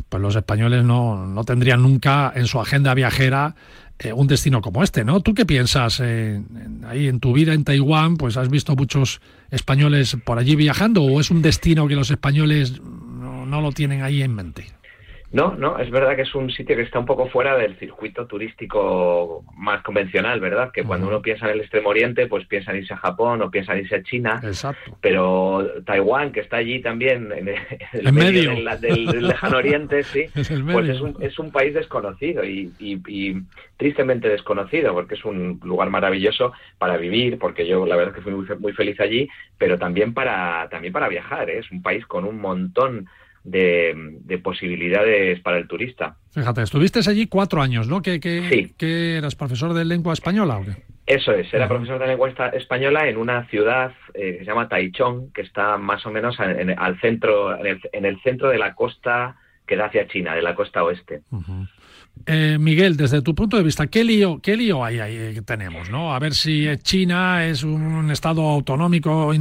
pues los españoles no, no tendrían nunca en su agenda viajera eh, un destino como este, ¿no? ¿Tú qué piensas eh, ahí en tu vida en Taiwán? Pues has visto muchos españoles por allí viajando o es un destino que los españoles no lo tienen ahí en mente? No, no, es verdad que es un sitio que está un poco fuera del circuito turístico más convencional, ¿verdad? Que cuando uno piensa en el Extremo Oriente, pues piensa en irse a Japón o piensa en irse a China. Exacto. Pero Taiwán, que está allí también, en el, en el En medio, medio. del, del- del lejano Oriente, sí, Es el pues es un, es un país desconocido y, y- y tristemente desconocido, porque es un lugar maravilloso para vivir, porque yo la verdad es que fui muy, muy feliz allí, pero también para, también para viajar. ¿eh? Es un país con un montón de, posibilidades para el turista. Fíjate, estuviste allí cuatro años, ¿no? ¿Que, que, que eras profesor de lengua española o qué? Eso es, era profesor de lengua española en una ciudad eh, que se llama Taichung, que está más o menos en, al centro, en el, centro de la costa que da hacia China, de la costa oeste. Eh, Miguel, desde tu punto de vista, ¿qué lío, qué lío hay ahí que tenemos? ¿no? A ver si China es un estado autonómico,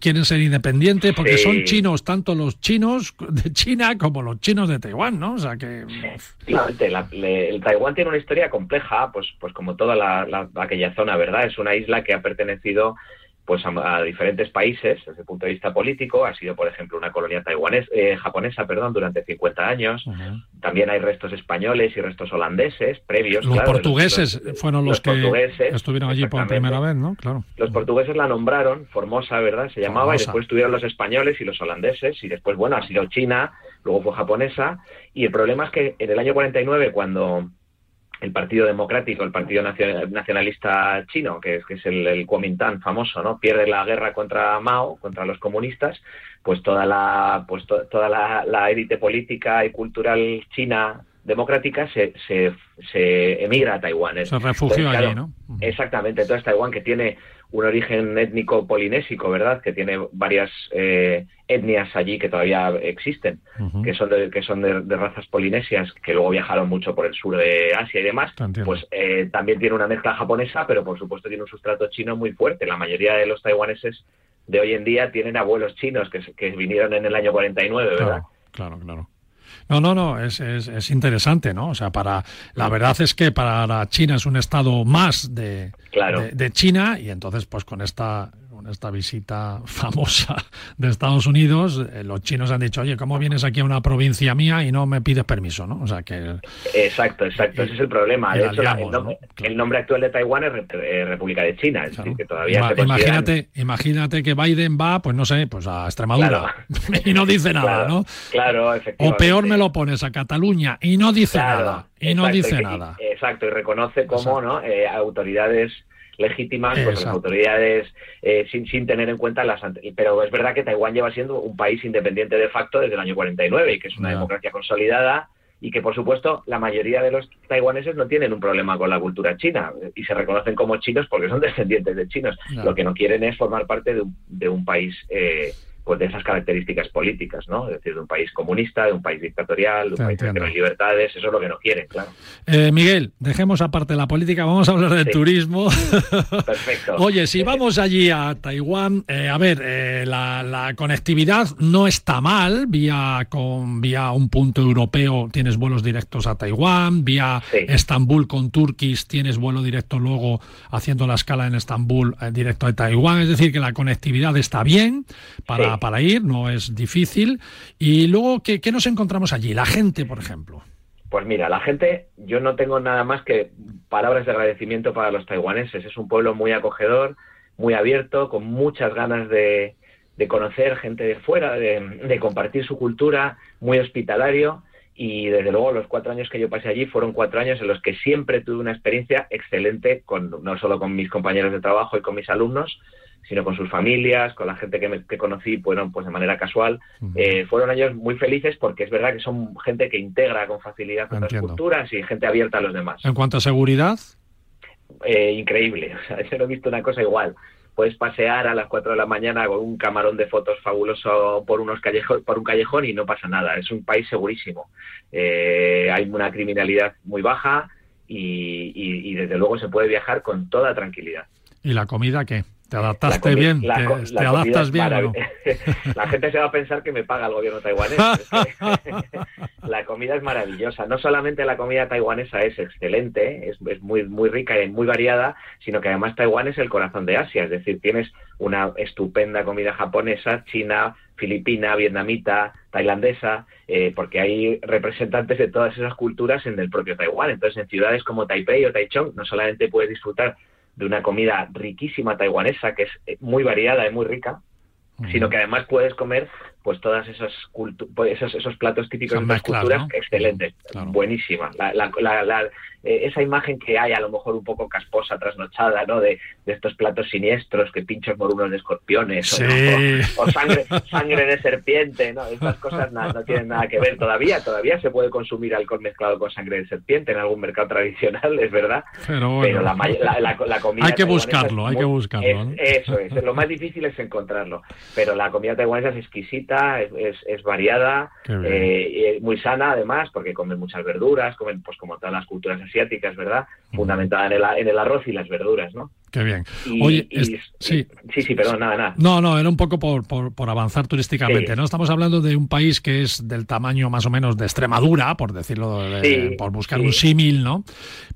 quieren ser independientes, porque son chinos tanto los chinos de China como los chinos de Taiwán, ¿no? O sea que... el Taiwán tiene una historia compleja, pues, pues como toda la, aquella zona, ¿verdad? Es una isla que ha pertenecido pues a, diferentes países desde el punto de vista político. Ha sido, por ejemplo, una colonia taiwanés, eh, japonesa perdón, durante 50 años. También hay restos españoles y restos holandeses previos. Los portugueses fueron los, que estuvieron allí por primera vez, ¿no? Claro. Los portugueses la nombraron, Formosa, ¿verdad? Se llamaba, y después estuvieron los españoles y los holandeses, y después, bueno, ha sido China, luego fue japonesa. Y el problema es que en el año 49, cuando el Partido Democrático, el Partido Nacionalista Chino, que es, que es el, Kuomintang famoso, ¿no? Pierde la guerra contra Mao, contra los comunistas, pues toda la, pues toda la, élite política y cultural china democrática se, se, emigra a Taiwán. Se refugió allí, ¿no? Exactamente. Entonces Taiwán, que tiene un origen étnico polinésico, ¿verdad? Que tiene varias eh, etnias allí que todavía existen, que son, de, que son de, razas polinesias, que luego viajaron mucho por el sur de Asia y demás, pues eh, también tiene una mezcla japonesa, pero por supuesto tiene un sustrato chino muy fuerte. La mayoría de los taiwaneses de hoy en día tienen abuelos chinos que, que vinieron en el año 49, ¿verdad? Claro, claro. No, no, no, es, es, es, interesante, ¿no? O sea, para la verdad es que para China es un estado más de, de, China y entonces pues con esta esta visita famosa de Estados Unidos, eh, los chinos han dicho, oye, ¿cómo vienes aquí a una provincia mía y no me pides permiso? ¿no? O sea que... Exacto, exacto, ese es el problema. De hecho, el, nombre, actual de Taiwán es eh, República de China, es decir, que todavía imagínate, imagínate que Biden va, pues no sé, pues a Extremadura y no dice nada, ¿no? Claro, O peor me lo pones a Cataluña y no dice nada. Y no dice nada. Exacto, y reconoce como ¿no? Eh, autoridades legítimas pues las autoridades eh, sin, sin tener en cuenta las pero es verdad que Taiwán lleva siendo un país independiente de facto desde el año 49 y que es una democracia consolidada y que por supuesto la mayoría de los taiwaneses no tienen un problema con la cultura china y se reconocen como chinos porque son descendientes de chinos. Lo que no quieren es formar parte de un, de un país eh, pues de esas características políticas, ¿no? Es decir, de un país comunista, de un país dictatorial, de un país que no hay libertades, eso es lo que no quieren, claro. Eh, Miguel, dejemos aparte la política, vamos a hablar de turismo. Perfecto. Oye, si vamos allí a Taiwán, eh, a ver, eh, la, conectividad no está mal, vía con vía un punto europeo tienes vuelos directos a Taiwán, vía Estambul con Turkish tienes vuelo directo luego haciendo la escala en Estambul directo a Taiwán, es decir, que la conectividad está bien para para, ir, no es difícil. Y luego, ¿qué, nos encontramos allí? La gente, por ejemplo. Pues mira, la gente, yo no tengo nada más que palabras de agradecimiento para los taiwaneses. Es un pueblo muy acogedor, muy abierto, con muchas ganas de, conocer gente de fuera, de, compartir su cultura, muy hospitalario. Y desde luego los cuatro años que yo pasé allí fueron cuatro años en los que siempre tuve una experiencia excelente, con, no solo con mis compañeros de trabajo y con mis alumnos, sino con sus familias, con la gente que, me, que conocí, bueno, pues de manera casual. Eh, fueron años muy felices porque es verdad que son gente que integra con facilidad otras culturas y gente abierta a los demás. En cuanto a seguridad. Eh, increíble, o sea, yo no he visto una cosa igual. Puedes pasear a las 4 de la mañana con un camarón de fotos fabuloso por unos callejón, por un callejón y no pasa nada. Es un país segurísimo. Eh, hay una criminalidad muy baja y desde luego se puede viajar con toda tranquilidad. ¿Y la comida qué? ¿Te adaptaste bien? ¿Te, adaptas bien? la gente se va a pensar que me paga el gobierno taiwanés. la comida es maravillosa. No solamente la comida taiwanesa es excelente, es, muy, muy rica y muy variada, sino que además Taiwán es el corazón de Asia. Es decir, tienes una estupenda comida japonesa, china, filipina, vietnamita, tailandesa, eh, porque hay representantes de todas esas culturas en el propio Taiwán. Entonces, en ciudades como Taipei o Taichung, no solamente puedes disfrutar de una comida riquísima taiwanesa que es eh, muy variada y muy rica, sino que además puedes comer pues todas esas cultu- pues esos, esos platos típicos de mezclas, culturas, ¿no? excelentes, Claro. buenísima. La- la- la- la- eh, esa imagen que hay a lo mejor un poco casposa, trasnochada, ¿no? De, de estos platos siniestros, que pinchos morunos de escorpiones, o- Sí. o, o sangre, sangre de serpiente, ¿no? Estas cosas no tienen nada que ver. Todavía, todavía se puede consumir alcohol mezclado con sangre de serpiente en algún mercado tradicional, es verdad. Pero bueno. la, may- la- comida Hay que buscarlo, hay que buscarlo. Eso es, lo más difícil es encontrarlo. Pero la comida taiwanesa es exquisita, es, es, es variada, eh, y es muy sana además, porque comen muchas verduras, comen pues como todas las culturas asiáticas, ¿verdad? Fundamentada en el, en el arroz y las verduras, ¿no? Qué bien. Y- Oye, y- es- sí. Sí, sí, perdón, nada, nada. No, no, era un poco por, por, por avanzar turísticamente, Sí. ¿no? Estamos hablando de un país que es del tamaño más o menos de Extremadura, por decirlo, de- Sí, por buscar sí. un símil, ¿no?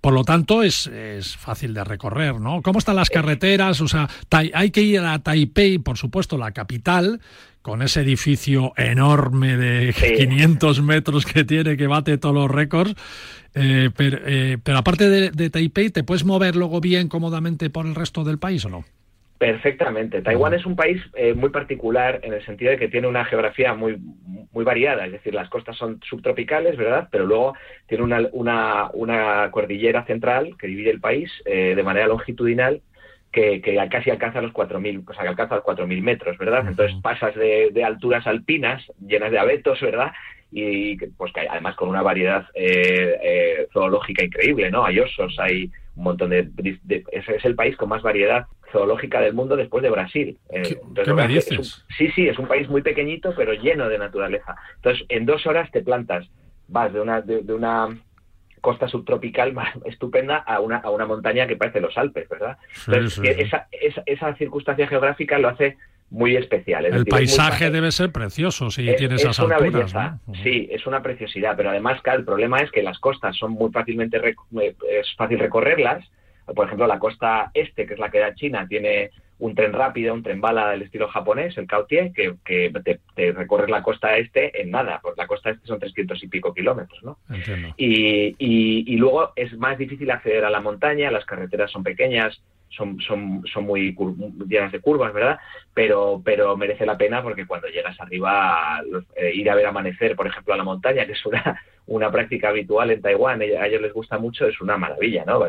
Por lo tanto, es, es fácil de recorrer, ¿no? ¿Cómo están las carreteras? O sea, hay que ir a Taipei, por supuesto, la capital, con ese edificio enorme de 500 metros que tiene, que bate todos los récords. Eh, pero, eh, pero aparte de, de Taipei, ¿te puedes mover luego bien, cómodamente por el resto del país o no? Perfectamente. Taiwán es un país eh, muy particular en el sentido de que tiene una geografía muy, muy variada, es decir, las costas son subtropicales, ¿verdad? Pero luego tiene una, una, una cordillera central que divide el país eh, de manera longitudinal que, que casi alcanza los 4.000, o sea, que alcanza los 4.000 metros, ¿verdad? Entonces pasas de, de alturas alpinas llenas de abetos, ¿verdad? Y pues que hay- además con una variedad eh, eh, zoológica increíble, ¿no? Hay osos, hay un montón de, es el país con más variedad zoológica del mundo después de Brasil. Eh, entonces, qué me lo que hace- es dices? un- sí, sí, es un país muy pequeñito pero lleno de naturaleza. Entonces, en dos horas te plantas, vas de una de, de una costa subtropical ma- estupenda a una, a una montaña que parece los Alpes, ¿verdad? Sí, Entonces, sí, que sí. Esa, esa, esa circunstancia geográfica lo hace muy especial. Es El decir, paisaje debe ser precioso si Es- tiene es esas una alturas. belleza, ¿no? sí, es una preciosidad, pero además, claro, el problema es que las costas son muy fácilmente, eh, es fácil recorrerlas. Por ejemplo, la costa este, que es la que da China, tiene un tren rápido, un tren bala del estilo japonés, el Kaotie, que, que te, te recorres la costa este en nada, pues la costa este son 300 y pico kilómetros, ¿no? Entiendo. Y, y- y luego es más difícil acceder a la montaña, las carreteras son pequeñas, son, son, son muy llenas de curvas, ¿verdad? Pero, pero merece la pena porque cuando llegas arriba, eh, ir a ver amanecer, por ejemplo, a la montaña, que es una, una práctica habitual en Taiwán, eh, a ellos les gusta mucho, es una maravilla, ¿no?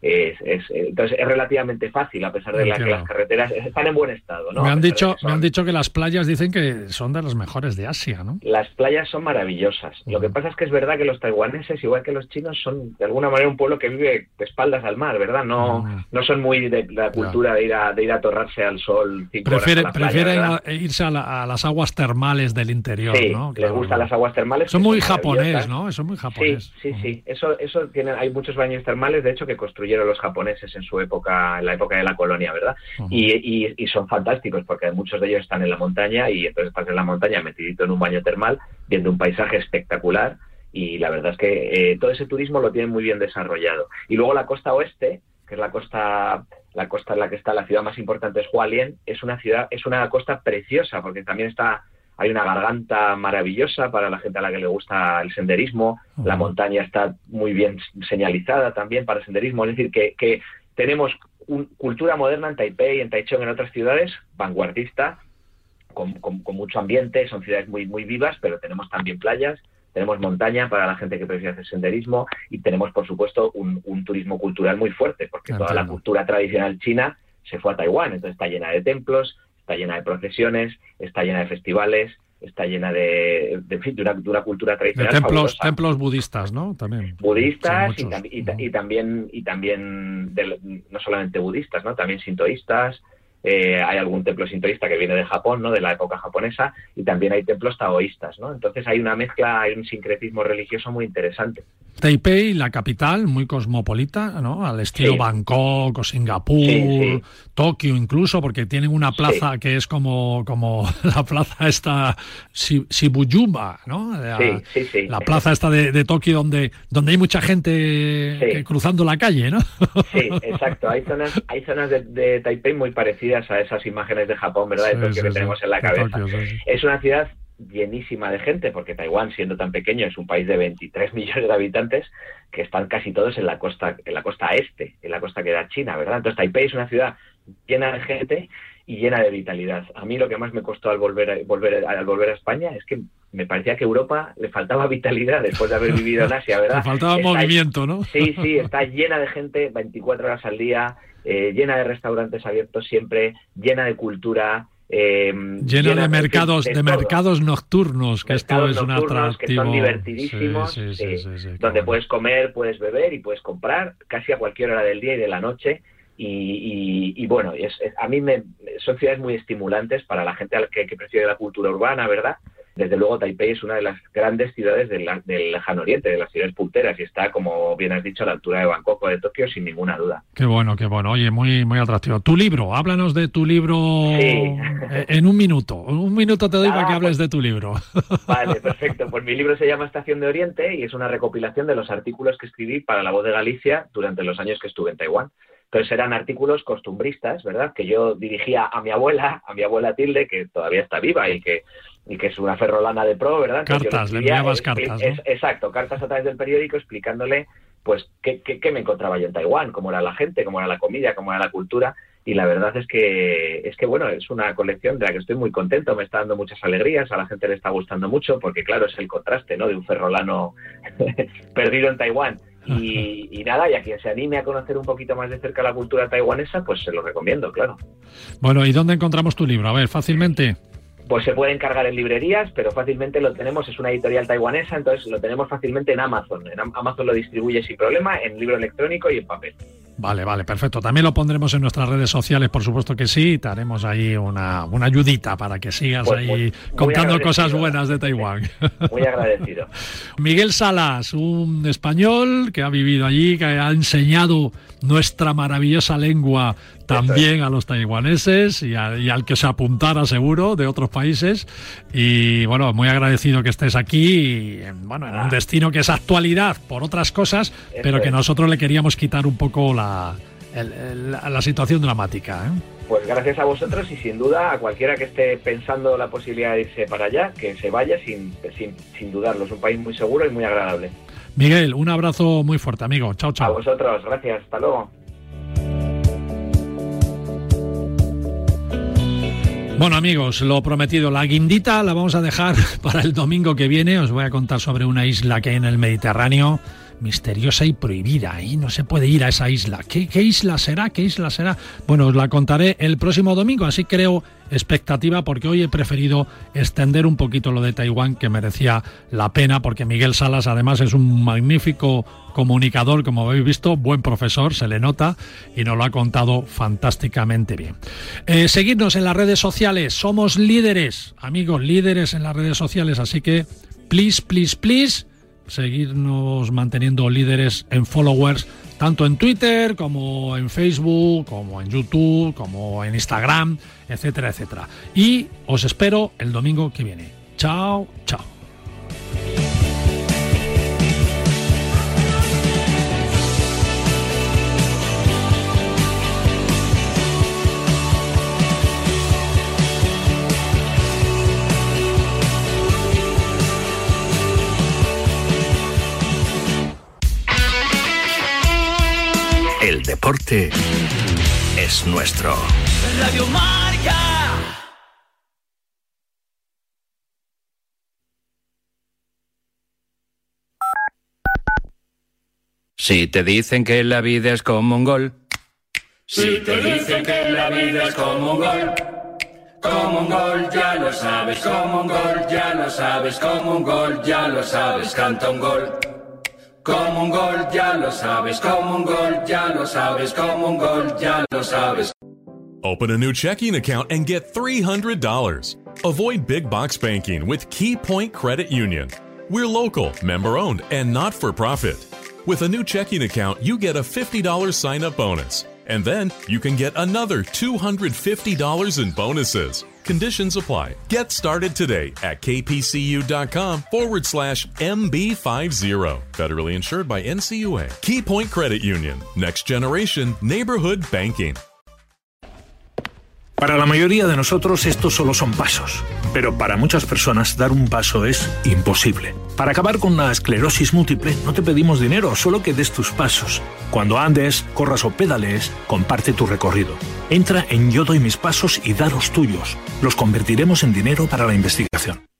Es, es- entonces es relativamente fácil, a pesar de la que las carreteras están en buen estado, ¿no? me, han dicho, me han dicho que las playas dicen que son de las mejores de Asia, ¿no? Las playas son maravillosas. Lo que pasa es que es verdad que los taiwaneses, igual que los chinos, son de alguna manera un pueblo que vive de espaldas al mar, ¿verdad? No, no son muy de la cultura de ir a de ir a torrarse al sol Prefiere- prefieren a- irse a, la- a las aguas termales del interior, Sí, ¿no? les Claro, gustan las aguas termales. Son muy son japonés. ¿no? Eso es muy japonés. Sí, sí, sí. Eso, eso tienen, hay muchos baños termales, de hecho, que construyeron los japoneses en su época, en la época de la colonia, ¿verdad? y, y- y son fantásticos porque muchos de ellos están en la montaña y entonces estás en la montaña metidito en un baño termal, viendo un paisaje espectacular y la verdad es que eh, todo ese turismo lo tienen muy bien desarrollado. Y luego la costa oeste, que es la costa la costa en la que está la ciudad más importante es Hualien, es una ciudad, es una costa preciosa porque también está hay una garganta maravillosa para la gente a la que le gusta el senderismo, la montaña está muy bien señalizada también para el senderismo, es decir, que, que tenemos un- cultura moderna en Taipei, en Taichung, en otras ciudades, vanguardista, con, con- con mucho ambiente, son ciudades muy, muy vivas, pero tenemos también playas, tenemos montaña para la gente que prefiere hacer senderismo y tenemos, por supuesto, un, un turismo cultural muy fuerte, porque toda la cultura tradicional china se fue a Taiwán, entonces está llena de templos, está llena de procesiones, está llena de festivales, está llena de, de, de una, de una cultura tradicional templos, fabulosa. templos budistas, ¿no? También. budistas y, tam- y ta- y también y también no solamente budistas no también sintoístas. Eh, hay algún templo sintoísta que viene de Japón no de la época japonesa y también hay templos taoístas no entonces hay una mezcla hay un sincretismo religioso muy interesante Taipei, la capital, muy cosmopolita, ¿no? Al estilo Sí. Bangkok o Singapur, Sí, sí. Tokio incluso, porque tienen una plaza que es como, como la plaza esta Shi- Shibuyuma, ¿no? La, Sí, sí, sí. la plaza esta de, de Tokio donde, donde hay mucha gente eh, cruzando la calle, ¿no? Sí, exacto. Hay zonas, hay zonas de, de Taipei muy parecidas a esas imágenes de Japón, ¿verdad? De Sí, Tokio sí, que sí. tenemos en la De cabeza. Tokio, sí, sí. Es una ciudad llenísima de gente, porque Taiwán, siendo tan pequeño, es un país de 23 millones de habitantes que están casi todos en la costa, en la costa este, en la costa que da China, ¿verdad? Entonces Taipei es una ciudad llena de gente y llena de vitalidad. A mí lo que más me costó al volver a, volver al volver a España es que me parecía que Europa le faltaba vitalidad después de haber vivido en Asia, ¿verdad? Le faltaba movimiento, ¿no? Sí, sí, está llena de gente 24 horas al día, eh, llena de restaurantes abiertos siempre, llena de cultura, eh, lleno de mercados de, mercados nocturnos que esto es un atractivo que son divertidísimos donde puedes comer puedes beber y puedes comprar casi a cualquier hora del día y de la noche. Y, bueno es, a mí me, son ciudades muy estimulantes para la gente que, que prefiere la cultura urbana verdad desde luego Taipei es una de las grandes ciudades del, lejano oriente, de las ciudades punteras, y está, como bien has dicho, a la altura de Bangkok o de Tokio, sin ninguna duda. Qué bueno, qué bueno. Oye, muy, muy atractivo. Tu libro, háblanos de tu libro eh, en un minuto. Un minuto te doy para que hables de tu libro. Vale, perfecto. Pues mi libro se llama Estación de Oriente y es una recopilación de los artículos que escribí para La Voz de Galicia durante los años que estuve en Taiwán. Entonces eran artículos costumbristas, ¿verdad? Que yo dirigía a mi abuela, a mi abuela Tilde, que todavía está viva y que y que es una ferrolana de pro, ¿verdad? Cartas, le enviabas cartas. exacto, cartas a través del periódico explicándole pues qué, qué, me encontraba yo en Taiwán, cómo era la gente, cómo era la comida, cómo era la cultura. Y la verdad es que, es que bueno, es una colección de la que estoy muy contento, me está dando muchas alegrías, a la gente le está gustando mucho, porque claro, es el contraste, ¿no? De un ferrolano perdido en Taiwán. Y, y, nada, y a quien se anime a conocer un poquito más de cerca la cultura taiwanesa, pues se lo recomiendo, claro. Bueno, ¿y dónde encontramos tu libro? A ver, fácilmente pues se puede encargar en librerías, pero fácilmente lo tenemos, es una editorial taiwanesa, entonces lo tenemos fácilmente en Amazon. En Amazon lo distribuye sin problema, en libro electrónico y en papel. Vale, vale, perfecto. También lo pondremos en nuestras redes sociales, por supuesto que sí. Te haremos ahí una, una ayudita para que sigas pues ahí contando cosas buenas de Taiwán. Muy agradecido. Miguel Salas, un español que ha vivido allí, que ha enseñado nuestra maravillosa lengua también a los taiwaneses y, al que se apuntara seguro de otros países. Y bueno, muy agradecido que estés aquí, bueno, en un destino que es actualidad por otras cosas, pero que nosotros le queríamos quitar un poco la, la situación dramática. ¿eh? Pues gracias a vosotros y sin duda a cualquiera que esté pensando la posibilidad de irse para allá, que se vaya sin, sin, sin dudarlo. Es un país muy seguro y muy agradable. Miguel, un abrazo muy fuerte, amigo. Chao, chao. A vosotros, gracias. Hasta luego. Bueno amigos, lo prometido, la guindita la vamos a dejar para el domingo que viene. Os voy a contar sobre una isla que hay en el Mediterráneo misteriosa y prohibida. y no se puede ir a esa isla. ¿Qué, isla será? ¿Qué isla será? Bueno, os la contaré el próximo domingo, así creo expectativa porque hoy he preferido extender un poquito lo de Taiwán que merecía la pena porque Miguel Salas además es un magnífico comunicador, como habéis visto, buen profesor, se le nota y nos lo ha contado fantásticamente bien. Eh, seguidnos en las redes sociales, somos líderes, amigos, líderes en las redes sociales, así que please, please, please seguirnos manteniendo líderes en followers, tanto en Twitter como en Facebook, como en YouTube, como en Instagram, etcétera, etcétera. Y os espero el domingo que viene. Chao, chao. El deporte es nuestro. Radio Marca. Si te dicen que la vida es como un gol. Si te dicen que la vida es como un gol. Como un gol, ya lo sabes, como un gol, ya lo sabes, como un gol, ya lo sabes, canta un gol. Como un gol, ya lo sabes. Como un gol, ya lo sabes. Como un gol, ya lo sabes. Open a new checking account and get $300. Avoid big box banking with KeyPoint Credit Union. We're local, member owned, and not for profit. With a new checking account, you get a $50 sign up bonus. And then you can get another $250 in bonuses. Conditions apply. Get started today at kpcu.com forward slash MB50. Federally insured by NCUA. Keypoint Credit Union. Next Generation Neighborhood Banking. Para la mayoría de nosotros estos solo son pasos, pero para muchas personas dar un paso es imposible. Para acabar con la esclerosis múltiple no te pedimos dinero, solo que des tus pasos. Cuando andes, corras o pedales, comparte tu recorrido. Entra en Yo doy mis pasos y da los tuyos. Los convertiremos en dinero para la investigación.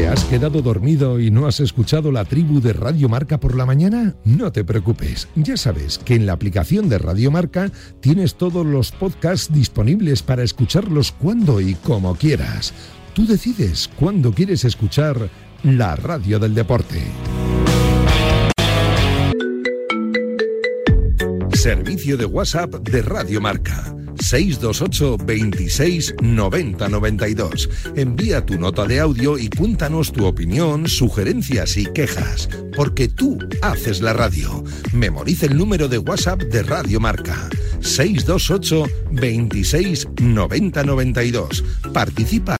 ¿Te has quedado dormido y no has escuchado la tribu de Radio Marca por la mañana? No te preocupes, ya sabes que en la aplicación de Radio Marca tienes todos los podcasts disponibles para escucharlos cuando y como quieras. Tú decides cuándo quieres escuchar la radio del deporte. Servicio de WhatsApp de Radio Marca. 628 26 90 92. Envía tu nota de audio y cuéntanos tu opinión, sugerencias y quejas, porque tú haces la radio. Memoriza el número de WhatsApp de Radio Marca. 628 26 90 92. Participa